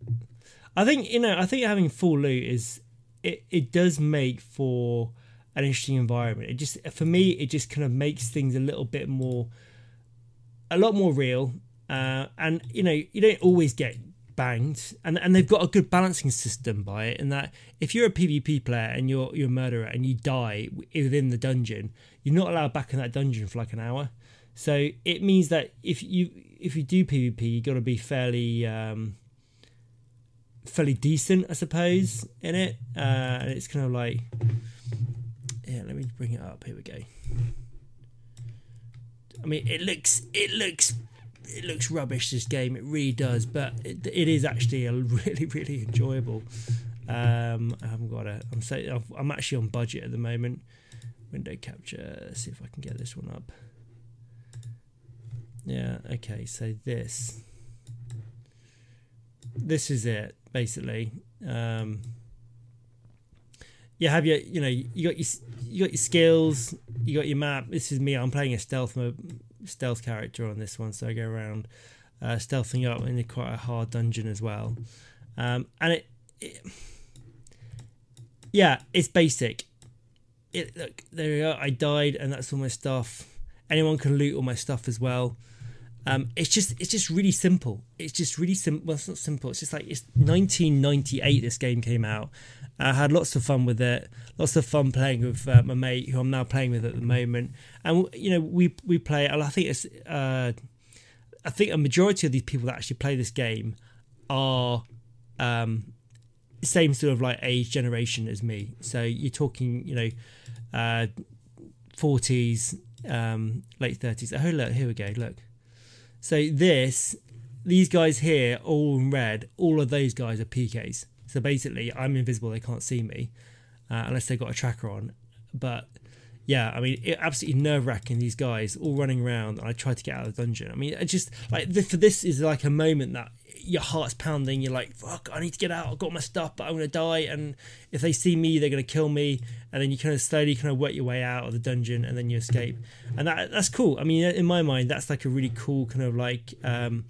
I think you know. I think having full loot is it. It does make for an interesting environment. It just for me, it just kind of makes things a little bit more a lot more real. Uh, and you know, you don't always get banged, and and they've got a good balancing system by it. In that, if you're a PvP player and you're you're a murderer and you die within the dungeon, you're not allowed back in that dungeon for like an hour. So it means that if you if you do PvP, you've got to be fairly um, fairly decent, I suppose, in it. Uh, and it's kind of like, yeah. Let me bring it up. Here we go. I mean, it looks it looks it looks rubbish. This game, it really does, but it, it is actually a *laughs* really really enjoyable. Um, I haven't got it. I'm so I'm actually on budget at the moment. Window capture. Let's see if I can get this one up. Yeah. Okay. So this this is it basically. Um, you have your you know you got your you got your skills you got your map. This is me i'm playing a stealth mode stealth character on this one so i go around uh, stealthing up in quite a hard dungeon as well. Um, and it, it, yeah it's basic. It look there we go i died and that's all my stuff. Anyone can loot all my stuff as well um, it's just it's just really simple. It's just really simple. Well, it's not simple. It's just like it's 1998. This game came out, I had lots of fun with it, lots of fun playing with uh, my mate who I'm now playing with at the moment. And you know, we we play. I think it's. Uh, I think a majority of these people that actually play this game are um, same sort of like age generation as me. So you're talking, you know, uh, 40s, um, late 30s. Oh look, here we go. Look. So this, these guys here, all in red. All of those guys are PKs. So basically, I'm invisible; they can't see me uh, unless they've got a tracker on. But yeah, I mean, it absolutely nerve wracking. These guys all running around, and I tried to get out of the dungeon. I mean, it just like for this is like a moment that your heart's pounding. You're like, "Fuck, I need to get out. I've got my stuff, but I'm gonna die." And if they see me, they're gonna kill me. And then you kind of slowly kind of work your way out of the dungeon, and then you escape. And that that's cool. I mean, in my mind, that's like a really cool kind of like um,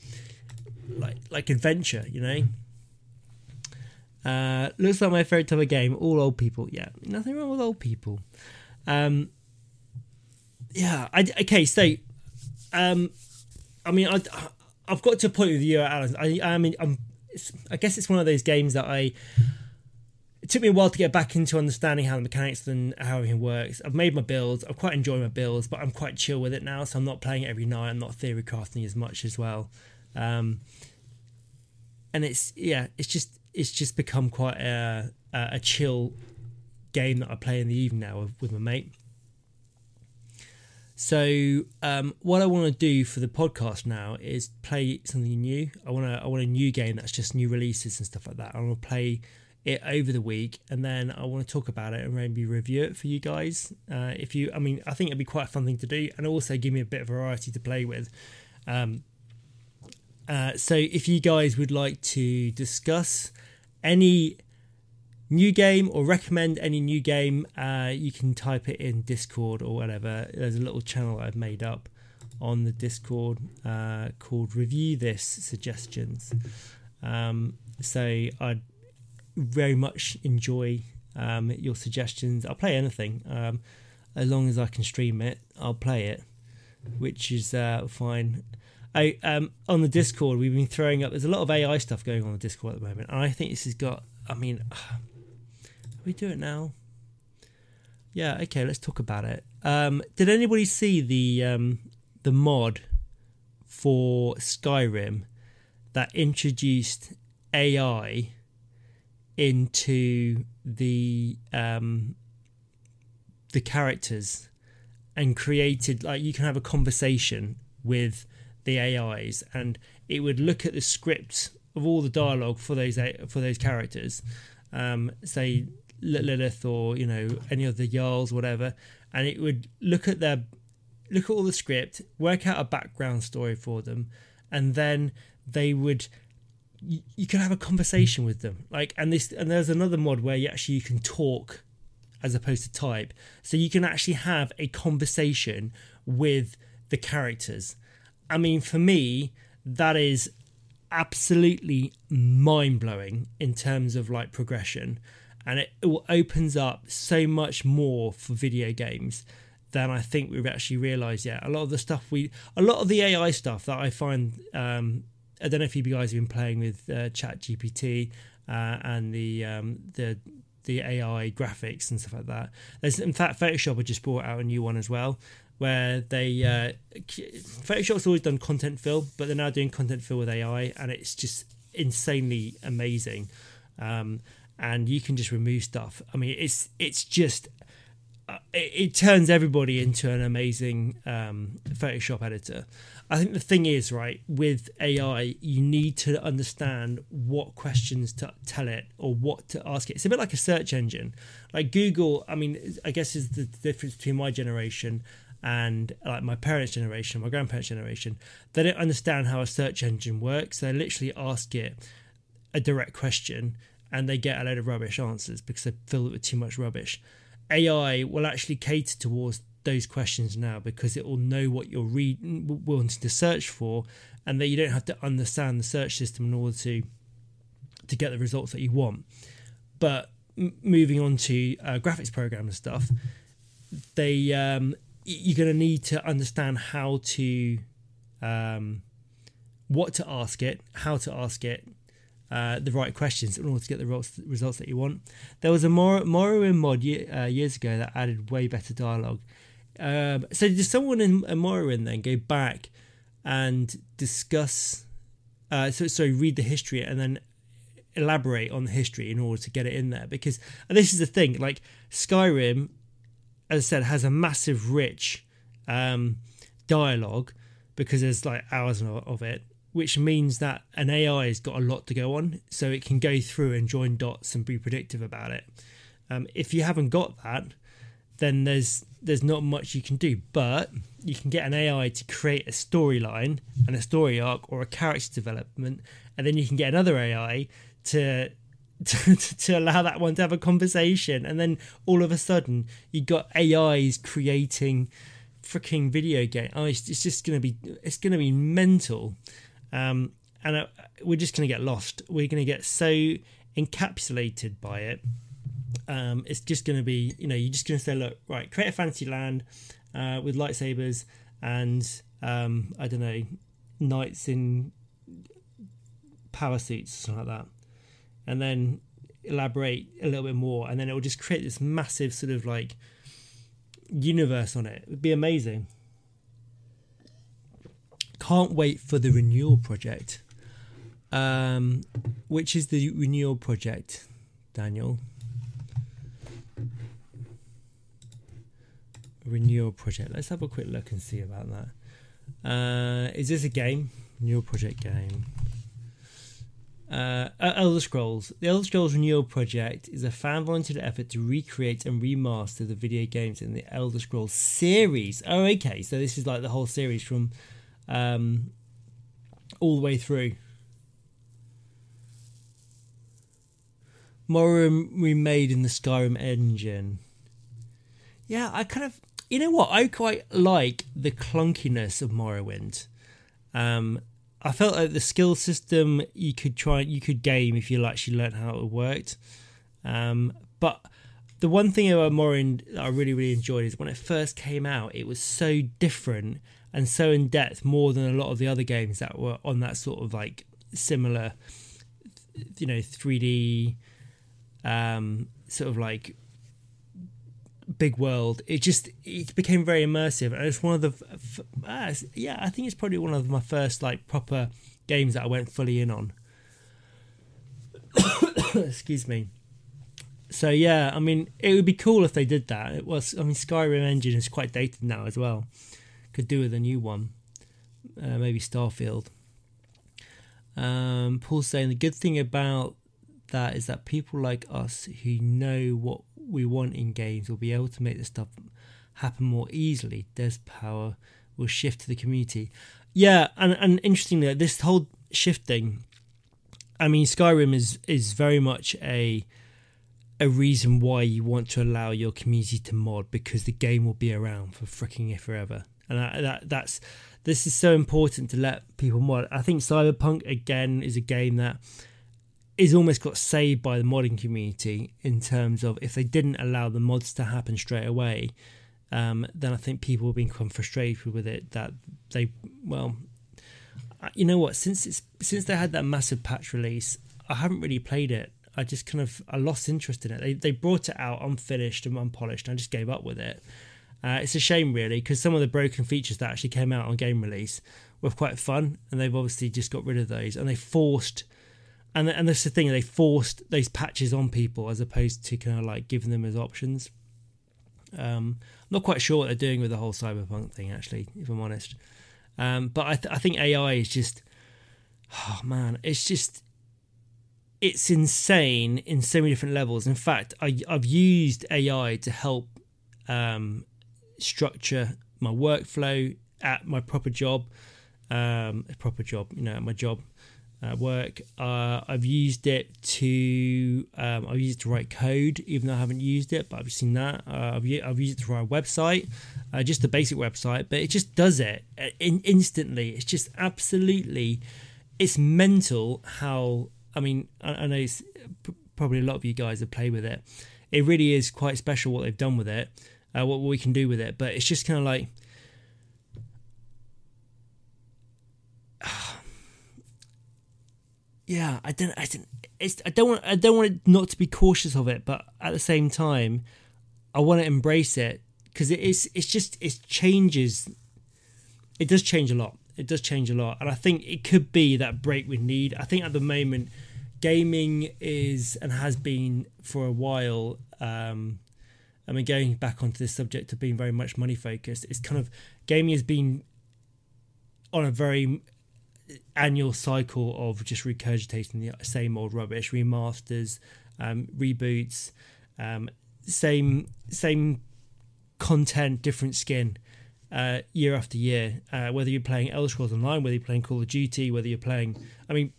like like adventure, you know. Uh, looks like my favorite type of game. All old people. Yeah, nothing wrong with old people. Um, yeah. I, okay. So, um, I mean, I, I've got to a point with you, Alan. I, I mean, I'm. I guess it's one of those games that I. It took me a while to get back into understanding how the mechanics and how everything works. I've made my builds. I'm quite enjoying my builds, but I'm quite chill with it now. So I'm not playing it every night. I'm not theory crafting as much as well. Um, and it's yeah, it's just it's just become quite a, a chill game that I play in the evening now with, with my mate. So um, what I want to do for the podcast now is play something new. I want to I want a new game that's just new releases and stuff like that. I want to play it over the week, and then I want to talk about it and maybe review it for you guys. Uh, if you, I mean, I think it'd be quite a fun thing to do, and also give me a bit of variety to play with. Um, uh, so if you guys would like to discuss any new game or recommend any new game, uh, you can type it in Discord or whatever. There's a little channel I've made up on the Discord uh, called Review This Suggestions. Um, so I'd very much enjoy um, your suggestions. I'll play anything um, as long as I can stream it. I'll play it, which is uh, fine. I um, on the Discord we've been throwing up. There's a lot of AI stuff going on the Discord at the moment, and I think this has got. I mean, we do it now. Yeah, okay, let's talk about it. Um, did anybody see the um, the mod for Skyrim that introduced AI into the um, the characters and created like you can have a conversation with the AIs and it would look at the script of all the dialogue for those for those characters um, say Lilith or you know any of the Jarls whatever. And it would look at their look at all the script work out a background story for them and then they would you, you can have a conversation with them. Like and this and there's another mod where you actually you can talk as opposed to type. So you can actually have a conversation with the characters. I mean for me that is absolutely mind-blowing in terms of like progression and it, it opens up so much more for video games than I think we've actually realised yet. A lot of the stuff we, a lot of the AI stuff that I find um, I don't know if you guys have been playing with uh, Chat GPT uh, and the um, the the AI graphics and stuff like that. There's in fact Photoshop have just brought out a new one as well, where they uh, Photoshop's always done content fill, but they're now doing content fill with AI, and it's just insanely amazing. Um, and you can just remove stuff. I mean, it's it's just uh, it, it, turns everybody into an amazing um, Photoshop editor. I think the thing is, right, with AI, you need to understand what questions to tell it or what to ask it. It's a bit like a search engine. Like Google, I mean, I guess is the difference between my generation and like my parents' generation, my grandparents' generation. They don't understand how a search engine works. They literally ask it a direct question and they get a load of rubbish answers because they fill it with too much rubbish. AI will actually cater towards those questions now because it will know what you're wanting to search for, and that you don't have to understand the search system in order to to get the results that you want. But m- moving on to uh, graphics program and stuff, they um, you're going to need to understand how to um, what to ask it, how to ask it, uh, the right questions in order to get the results, that you want. There was a Mor- Morrowind mod uh, years ago that added way better dialogue. Um, so did someone in, in Morrowind then go back and discuss? Uh, so sorry, read the history and then elaborate on the history in order to get it in there because this is the thing. Like Skyrim, as I said, has a massive, rich um, dialogue because there's like hours of it which means that an AI has got a lot to go on, so it can go through and join dots and be predictive about it. Um, if you haven't got that, then there's there's not much you can do. But you can get an AI to create a storyline and a story arc or a character development, and then you can get another AI to *laughs* to, to allow that one to have a conversation, and then all of a sudden you've got AIs creating freaking video game. Oh, it's, it's just gonna be it's gonna be mental. Um, and uh, we're just going to get lost. We're going to get so encapsulated by it. Um, it's just going to be, you know, you're just going to say, look, right, create a fantasy land uh, with lightsabers and um, I don't know, knights in power suits, something like that, and then elaborate a little bit more, and then it will just create this massive sort of like universe on it. It would be amazing. Can't wait for the renewal project. Um, which is the renewal project, Daniel? Renewal project. Let's have a quick look and see about that. Uh, is this a game? Renewal project game. Uh, Elder Scrolls. The Elder Scrolls Renewal Project is a fan volunteer effort to recreate and remaster the video games in the Elder Scrolls series. Oh, okay. So this is like the whole series from um, all the way through. Morrowind remade in the Skyrim engine. Yeah, I kind of, you know what? I quite like the clunkiness of Morrowind. Um, I felt like the skill system you could try you could game if you actually learned how it worked. Um, but the one thing about Morrowind that I really really enjoyed is when it first came out, it was so different and so in depth more than a lot of the other games that were on that sort of like similar, you know, three D, um, sort of like big world. It just it became very immersive, and it's one of the uh, yeah. I think it's probably one of my first like proper games that I went fully in on. *coughs* Excuse me. So yeah, I mean, it would be cool if they did that. It was, I mean, Skyrim engine is quite dated now as well. Could do with a new one, uh, maybe Starfield. Um, Paul's saying the good thing about that is that people like us who know what we want in games will be able to make the stuff happen more easily. There's power will shift to the community. Yeah, and and interestingly, this whole shifting. I mean, Skyrim is is very much a a reason why you want to allow your community to mod because the game will be around for freaking forever, and that, that that's this is so important to let people mod. I think Cyberpunk again is a game that is almost got saved by the modding community in terms of if they didn't allow the mods to happen straight away, um, then I think people have become frustrated with it that they well, you know what? Since it's since they had that massive patch release, I haven't really played it. I just kind of I lost interest in it. They they brought it out unfinished and unpolished. And I just gave up with it. Uh, it's a shame really because some of the broken features that actually came out on game release were quite fun, and they've obviously just got rid of those and they forced and and that's the thing they forced those patches on people as opposed to kind of like giving them as options. Um, not quite sure what they're doing with the whole cyberpunk thing, actually, if I'm honest. Um, but I, th- I think AI is just, oh man, it's just, it's insane in so many different levels. In fact, I, I've used AI to help um, structure my workflow at my proper job, um, proper job, you know, at my job at work. Uh, I've used it to um, I've used it to write code, even though I haven't used it, but I've seen that. Uh, I've, I've used it to write a website, uh, just a basic website, but it just does it uh, in, instantly. It's just absolutely, it's mental how. I mean, I, I know probably a lot of you guys have played with it. It really is quite special what they've done with it, uh, what we can do with it. But it's just kind of like *sighs* yeah, I don't, I don't, I don't want, I don't want it not to be cautious of it, but at the same time, I want to embrace it because it is, it's just, it changes. It does change a lot. It does change a lot, and I think it could be that break we need. I think at the moment, gaming is and has been for a while. Um, I mean, going back onto this subject of being very much money focused, it's kind of gaming has been on a very annual cycle of just regurgitating the same old rubbish, remasters, um, reboots, um, same same content, different skin, uh, year after year. Uh, whether you're playing Elder Scrolls Online, whether you're playing Call of Duty, whether you're playing, I mean,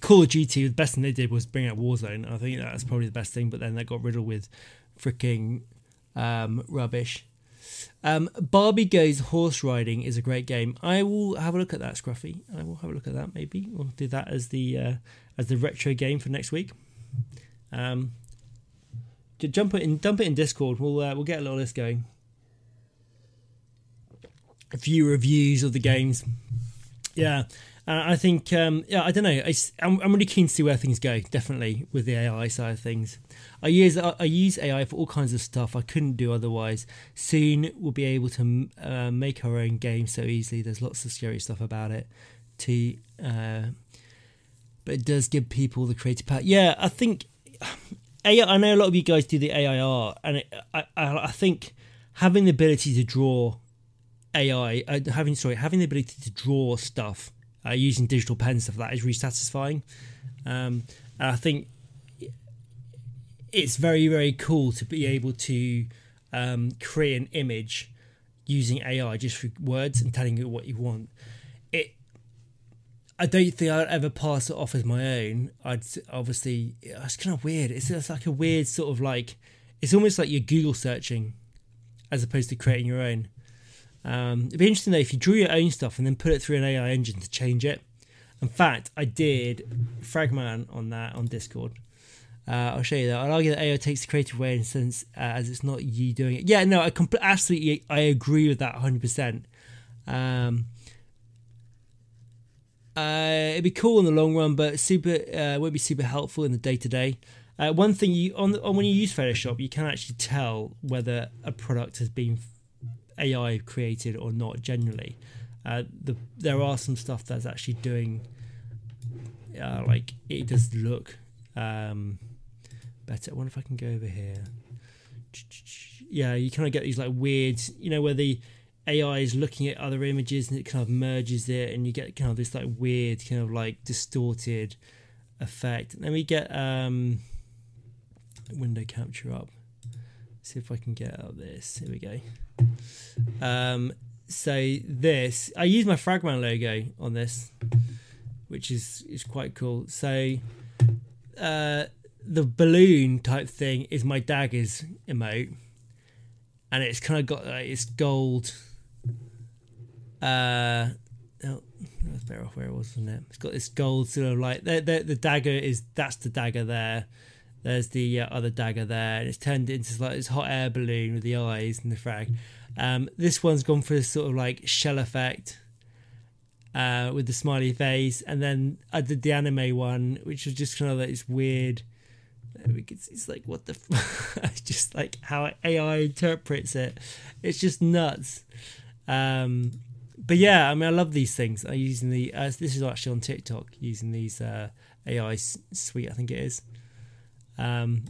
Call of Duty, the best thing they did was bring out Warzone. I think that's probably the best thing, but then they got riddled with freaking um, rubbish. Um, Barbie Goes Horse Riding is a great game. I will have a look at that, Scruffy. I will have a look at that. Maybe we'll do that as the uh, as the retro game for next week. Um, jump it in, dump it in Discord. We'll uh, we'll get a little list going. A few reviews of the games. Yeah, uh, I think, um, yeah, I don't know. I, am I'm really keen to see where things go. Definitely with the AI side of things. I use I use AI for all kinds of stuff I couldn't do otherwise. Soon we'll be able to uh, make our own game so easily. There's lots of scary stuff about it. too. uh, but it does give people the creative power. Yeah, I think *sighs* AI. I know a lot of you guys do the AIR, and it, I, I I think having the ability to draw AI, uh, having sorry, having the ability to draw stuff uh, using digital pens stuff. That is really satisfying. Um, and I think it's very very cool to be able to um, create an image using AI just for words and telling you what you want. It. I don't think I'd ever pass it off as my own. I'd obviously it's kind of weird. It's, it's like a weird sort of like it's almost like you're Google searching as opposed to creating your own. Um, it'd be interesting though if you drew your own stuff and then put it through an AI engine to change it. In fact, I did Fragman on that on Discord. Uh, I'll show you that. I'll argue that AI takes the creative way in sense uh, as it's not you doing it. Yeah, no, I compl- absolutely I agree with that 100%. Um, uh, it'd be cool in the long run, but super uh, won't be super helpful in the day to day. One thing you on, on when you use Photoshop, you can actually tell whether a product has been AI created or not. Generally, uh, the there are some stuff that's actually doing uh, like it does look um, better. I wonder if I can go over here. Yeah, you kind of get these like weird, you know, where the AI is looking at other images and it kind of merges it, and you get kind of this like weird, kind of like distorted effect. And then we get um, window capture up. See if I can get out this. Here we go. Um, so this, I use my Fragman logo on this, which is is quite cool. So uh, the balloon type thing is my daggers emote, and it's kind of got like it's gold. Uh, oh, that's better off where it was, isn't it? It's got this gold sort of like the the, the dagger is that's the dagger there. There's the uh, other dagger there, and it's turned into like this hot air balloon with the eyes and the frag. Um, this one's gone for this sort of like shell effect uh, with the smiley face, and then I did the anime one, which was just kind of like this weird. It's, it's like what the, f- *laughs* just like how AI interprets it. It's just nuts. Um, but yeah, I mean, I love these things. I'm using the. Uh, this is actually on TikTok using these uh, AI suite. I think it is. Um,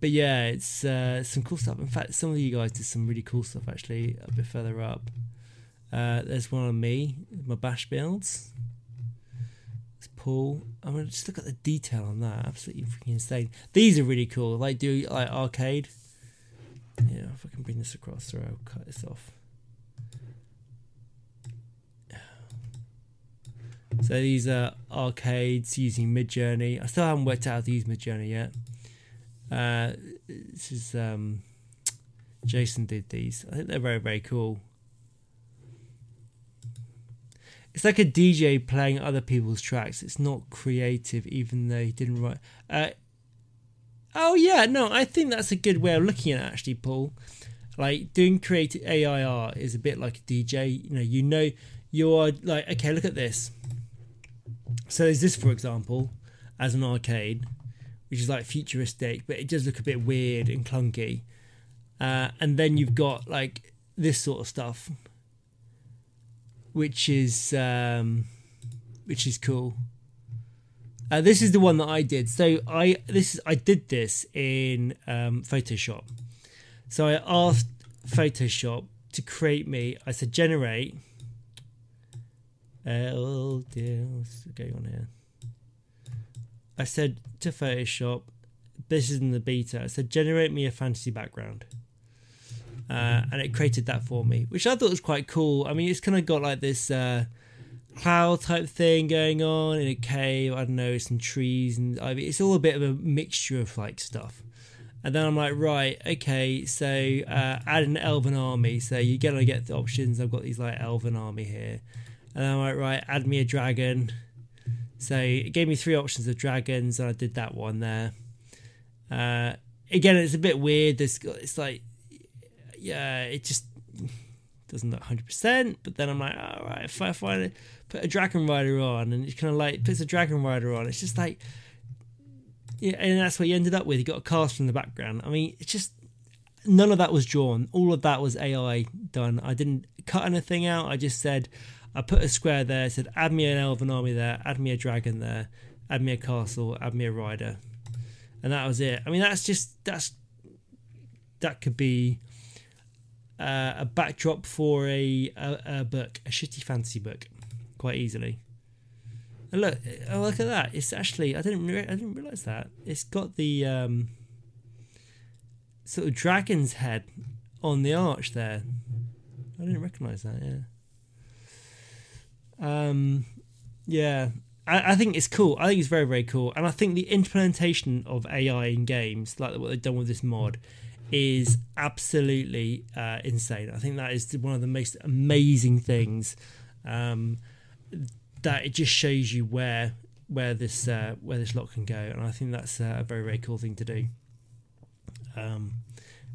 but yeah, it's uh, some cool stuff. In fact, some of you guys did some really cool stuff actually a bit further up. Uh, there's one on me, my bash builds. It's I'm gonna just look at the detail on that. Absolutely freaking insane. These are really cool. Like do like arcade. Yeah, if I can bring this across, so I'll cut this off. So these are arcades using Midjourney. I still haven't worked out how to use Midjourney yet. Uh, this is um, Jason did these. I think they're very very cool. It's like a DJ playing other people's tracks. It's not creative, even though he didn't write. Uh, oh yeah, no, I think that's a good way of looking at it, actually, Paul. Like doing creative AIR is a bit like a DJ. You know, you know, you are like, okay, look at this. So there's this, for example, as an arcade, which is like futuristic, but it does look a bit weird and clunky. Uh, and then you've got like this sort of stuff, which is um, which is cool. Uh, this is the one that I did. So I this I did this in um, Photoshop. So I asked Photoshop to create me. I said generate. Uh, oh dear, what's going on here? I said to Photoshop, this is in the beta. I said generate me a fantasy background. Uh, and it created that for me, which I thought was quite cool. I mean, it's kind of got like this uh, cloud type thing going on in a cave. I don't know, some trees and ivy. It's all a bit of a mixture of like stuff. And then I'm like, right, okay, so uh, add an elven army. So you get to get the options. I've got these like elven army here. And I'm like, right, add me a dragon. So it gave me three options of dragons, and I did that one there. Uh, again, it's a bit weird. There's, it's like, yeah, it just doesn't look 100%. But then I'm like, all right, if I find it, put a dragon rider on, and it kind of like puts a dragon rider on, it's just like, yeah, and that's what you ended up with. You got a cast from the background. I mean, it's just none of that was drawn. All of that was AI done. I didn't cut anything out. I just said, I put a square there, said add me an elven army there, add me a dragon there, add me a castle, add me a rider. And that was it. I mean that's just that's that could be uh, a backdrop for a, a, a book, a shitty fantasy book, quite easily. And look, oh, look at that! It's actually I didn't re- I didn't realize that it's got the um, sort of dragon's head on the arch there. I didn't recognize that. Yeah. Um, yeah. I, I think it's cool. I think it's very very cool, and I think the implementation of AI in games, like what they've done with this mod, is absolutely uh, insane. I think that is one of the most amazing things. Um, that it just shows you where where this uh, where this lot can go, and I think that's uh, a very very cool thing to do. Um,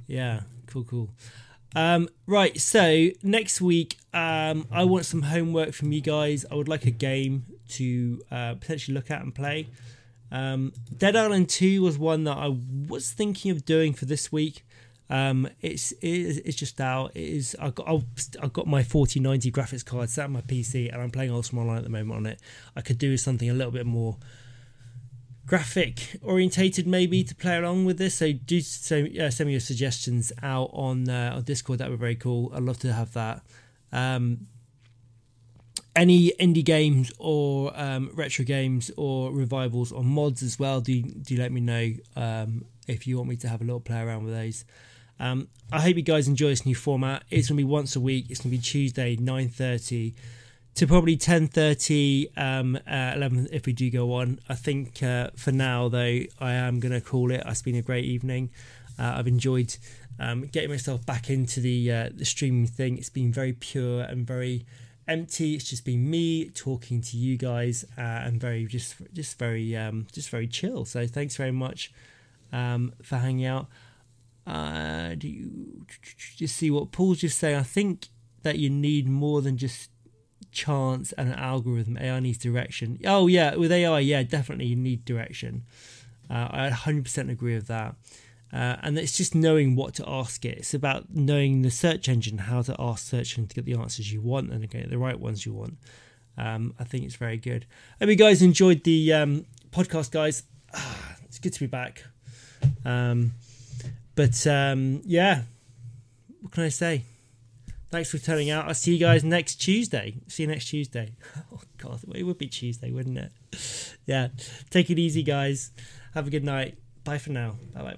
yeah, cool, cool. Um, right, so next week, um, I want some homework from you guys. I would like a game to uh, potentially look at and play. Um, Dead Island 2 was one that I was thinking of doing for this week. Um, it's it's just out. It is. I got I got my 4090 graphics card set on my PC, and I'm playing Ultima Online at the moment on it. I could do something a little bit more graphic orientated, maybe to play along with this. So do so uh, send me your suggestions out on uh, on Discord. That would be very cool. I'd love to have that. Um, any indie games or um, retro games or revivals or mods as well. Do do let me know um, if you want me to have a little play around with those. Um, I hope you guys enjoy this new format. It's gonna be once a week. It's gonna be Tuesday, nine thirty to probably ten thirty, um, uh, eleven if we do go on. I think uh, for now though, I am gonna call it. It's been a great evening. Uh, I've enjoyed um, getting myself back into the uh, the streaming thing. It's been very pure and very empty. It's just been me talking to you guys uh, and very just just very um, just very chill. So thanks very much um, for hanging out. Uh, do you just see what Paul's just saying? I think that you need more than just chance and an algorithm. AI needs direction. Oh yeah, with AI, yeah, definitely you need direction. Uh, I 100% agree with that. Uh, and it's just knowing what to ask it. It's about knowing the search engine, how to ask search engine to get the answers you want and get the right ones you want. Um, I think it's very good. Hope you guys enjoyed the um, podcast, guys. Ah, it's good to be back. Um, but um, yeah, what can I say? Thanks for turning out. I'll see you guys next Tuesday. See you next Tuesday. *laughs* Oh, God, it would be Tuesday, wouldn't it? *laughs* Yeah. Take it easy, guys. Have a good night. Bye for now. Bye bye.